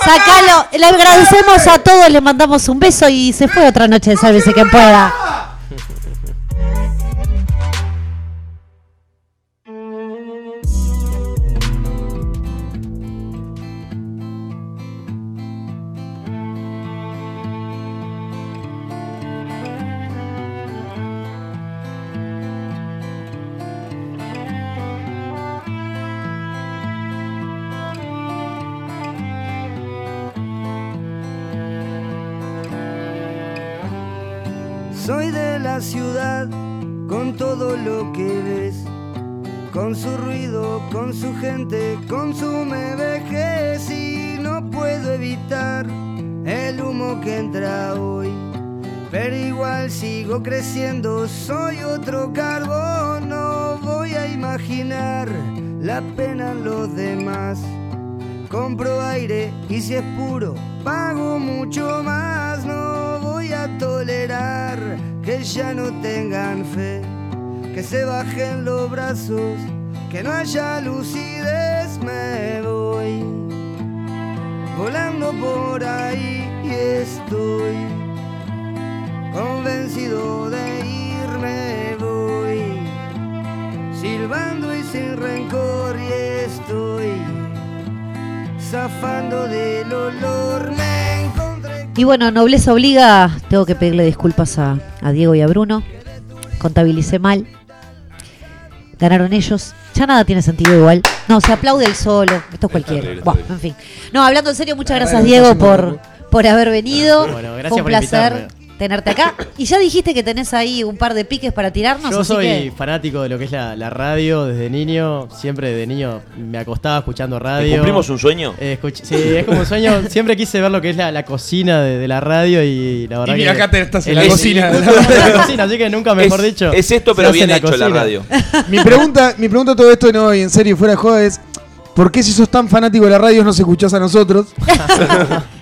Sacalo. Le agradecemos a todos, le mandamos un beso y se fue otra noche de Sálvese quien pueda. Haya lucidez. Me voy volando por ahí y estoy convencido de irme. Voy silbando y sin rencor y estoy zafando del olor me encontré Y bueno, nobleza obliga, tengo que pedirle disculpas a, a Diego y a Bruno. Contabilicé mal. Ganaron ellos. Ya nada tiene sentido igual. No, se aplaude el solo. Esto es cualquiera. terrible. en fin. No, hablando en serio, muchas gracias Diego por, por haber venido. Bueno, gracias Fue un por placer invitarme. Tenerte acá. Y ya dijiste que tenés ahí un par de piques para tirarnos. Yo así soy que- fanático de lo que es la, la radio desde niño. Siempre de niño me acostaba escuchando radio. ¿Cumplimos un sueño? Eh, escuch- sí, es como un sueño. Siempre quise ver lo que es la, la cocina de, de la radio y la verdad Y mira, que. acá te estás en la cocina. justo en la cocina, así que nunca mejor Es- dicho. es esto, pero bien en hecho la cocina. radio. Mi pregunta, mi pregunta a todo esto, no, y en serio, fuera de joda, es: ¿por qué si sos tan fanático de la radio no se escuchás a nosotros?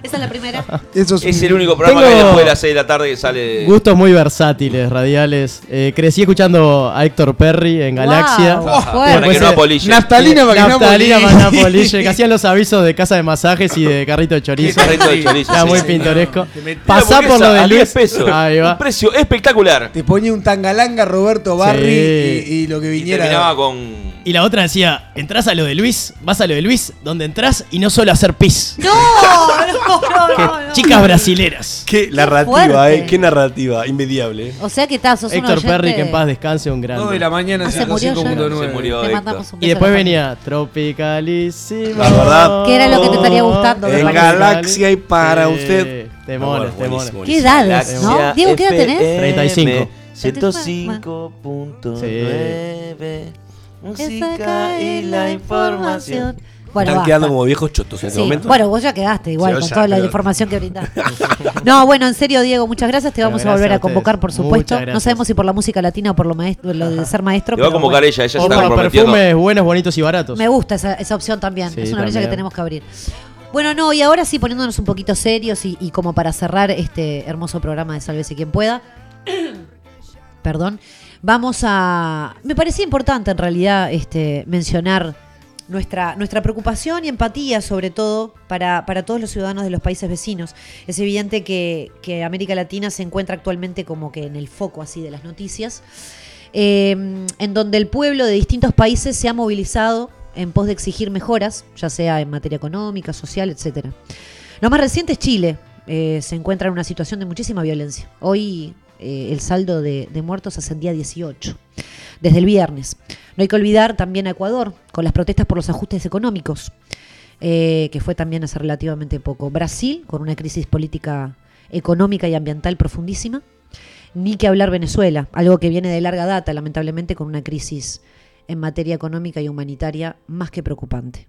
Esa es la primera. Eso Es, el único programa Tengo- que hay después de las 6 de la tarde que sale. Gustos muy versátiles, radiales. Eh, crecí escuchando a Héctor Perry en Galaxia. Wow, Ah, fuerte. para que no eh, apolille. Naftalina para que no Naftalina para no apolille, que hacían los avisos de casa de masajes y de carrito de chorizo. Carrito de chorizo, Era sí, muy sí. pintoresco. Pasá por lo de a 10 Luis. pesos. Ahí va. Un precio espectacular. Te ponía un tangalanga Roberto Barri Sí. y, y lo que Y viniera. terminaba con. Y la otra decía, entras a lo de Luis, vas a lo de Luis, donde entras y no solo hacer pis. No, no, no, Que no, no. chicas brasileras. Qué narrativa, eh. Qué narrativa. Inmediable. O sea que estás, sos Héctor Perry, que en paz descanse, un grande. 2 de la mañana, Ah, se murió ya. 105.9. Se murió Te mandamos un beso Y después venía Tropicalísimo. La verdad. ¿Qué era lo que te estaría gustando? En. Galaxia y para Sí, usted. Temones. buenísimo, ¿Qué edades, no? Diego, ¿qué edad tenés? 35. 105.9 Música y la información. Bueno, Están basta. quedando como viejos chotos en este Sí, momento. Bueno, vos ya quedaste igual Sí, con ya, toda la pero- información que brindaste. no, bueno, en serio, Diego, muchas gracias. Te vamos a volver a a convocar, por supuesto. No sabemos si por la música latina o por lo, maestro, lo de ser maestro. Te va a convocar bueno. ella, ella se O está por comprometiendo. perfumes buenos, bonitos y baratos. Me gusta esa, esa opción también. Sí, es una brecha que tenemos que abrir. Bueno, no, y ahora sí poniéndonos un poquito serios y, y como para cerrar este hermoso programa de Sálvese quien pueda. Perdón. Vamos a. Me parecía importante en realidad este, mencionar nuestra, nuestra preocupación y empatía, sobre todo, para, para todos los ciudadanos de los países vecinos. Es evidente que, América Latina se encuentra actualmente como que en el foco así de las noticias, eh, en donde el pueblo de distintos países se ha movilizado en pos de exigir mejoras, ya sea en materia económica, social, etc. Lo más reciente es Chile. eh, se encuentra en una situación de muchísima violencia. Hoy eh, el saldo de, muertos ascendía a 18, desde el viernes. No hay que olvidar también a Ecuador, con las protestas por los ajustes económicos, eh, que fue también hace relativamente poco. Brasil, con una crisis política, económica y ambiental profundísima. Ni que hablar Venezuela, algo que viene de larga data, lamentablemente, con una crisis en materia económica y humanitaria más que preocupante.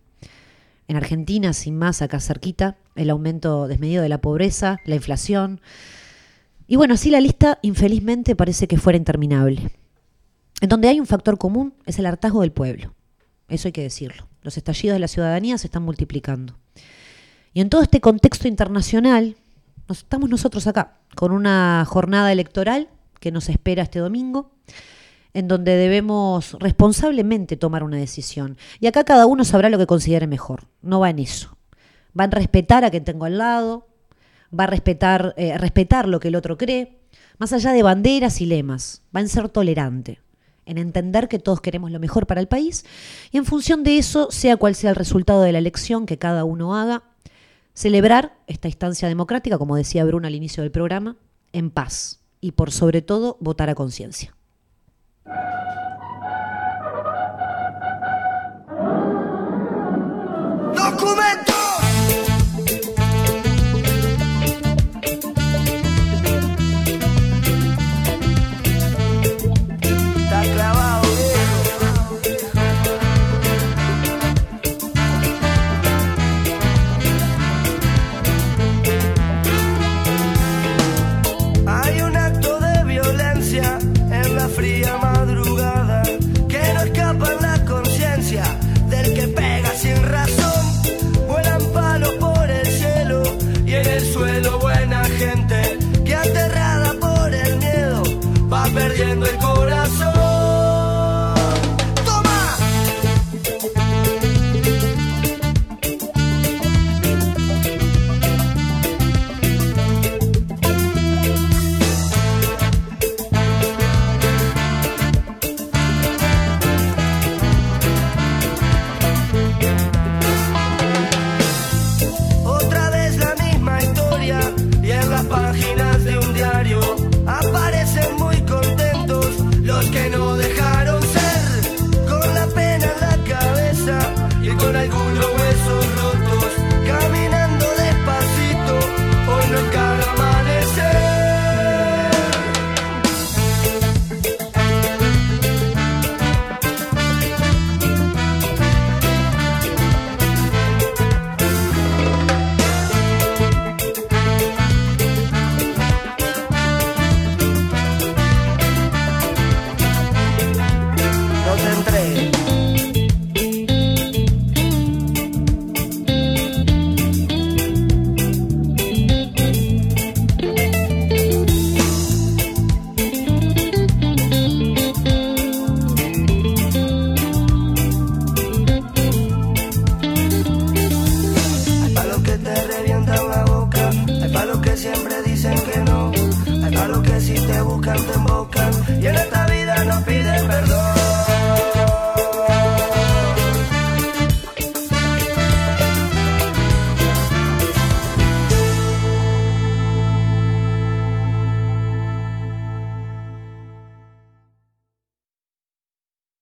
En Argentina, sin más, acá cerquita, el aumento desmedido de la pobreza, la inflación. Y bueno, así la lista, infelizmente, parece que fuera interminable. En donde hay un factor común es el hartazgo del pueblo. Eso hay que decirlo. Los estallidos de la ciudadanía se están multiplicando. Y en todo este contexto internacional, nos, estamos nosotros acá, con una jornada electoral que nos espera este domingo, en donde debemos responsablemente tomar una decisión. Y acá cada uno sabrá lo que considere mejor. No va en eso. Va en respetar a quien tengo al lado, va a respetar, eh, respetar lo que el otro cree, más allá de banderas y lemas. Va en ser tolerante, en entender que todos queremos lo mejor para el país y en función de eso, sea cual sea el resultado de la elección que cada uno haga, celebrar esta instancia democrática, como decía Bruno al inicio del programa, en paz y por sobre todo votar a conciencia.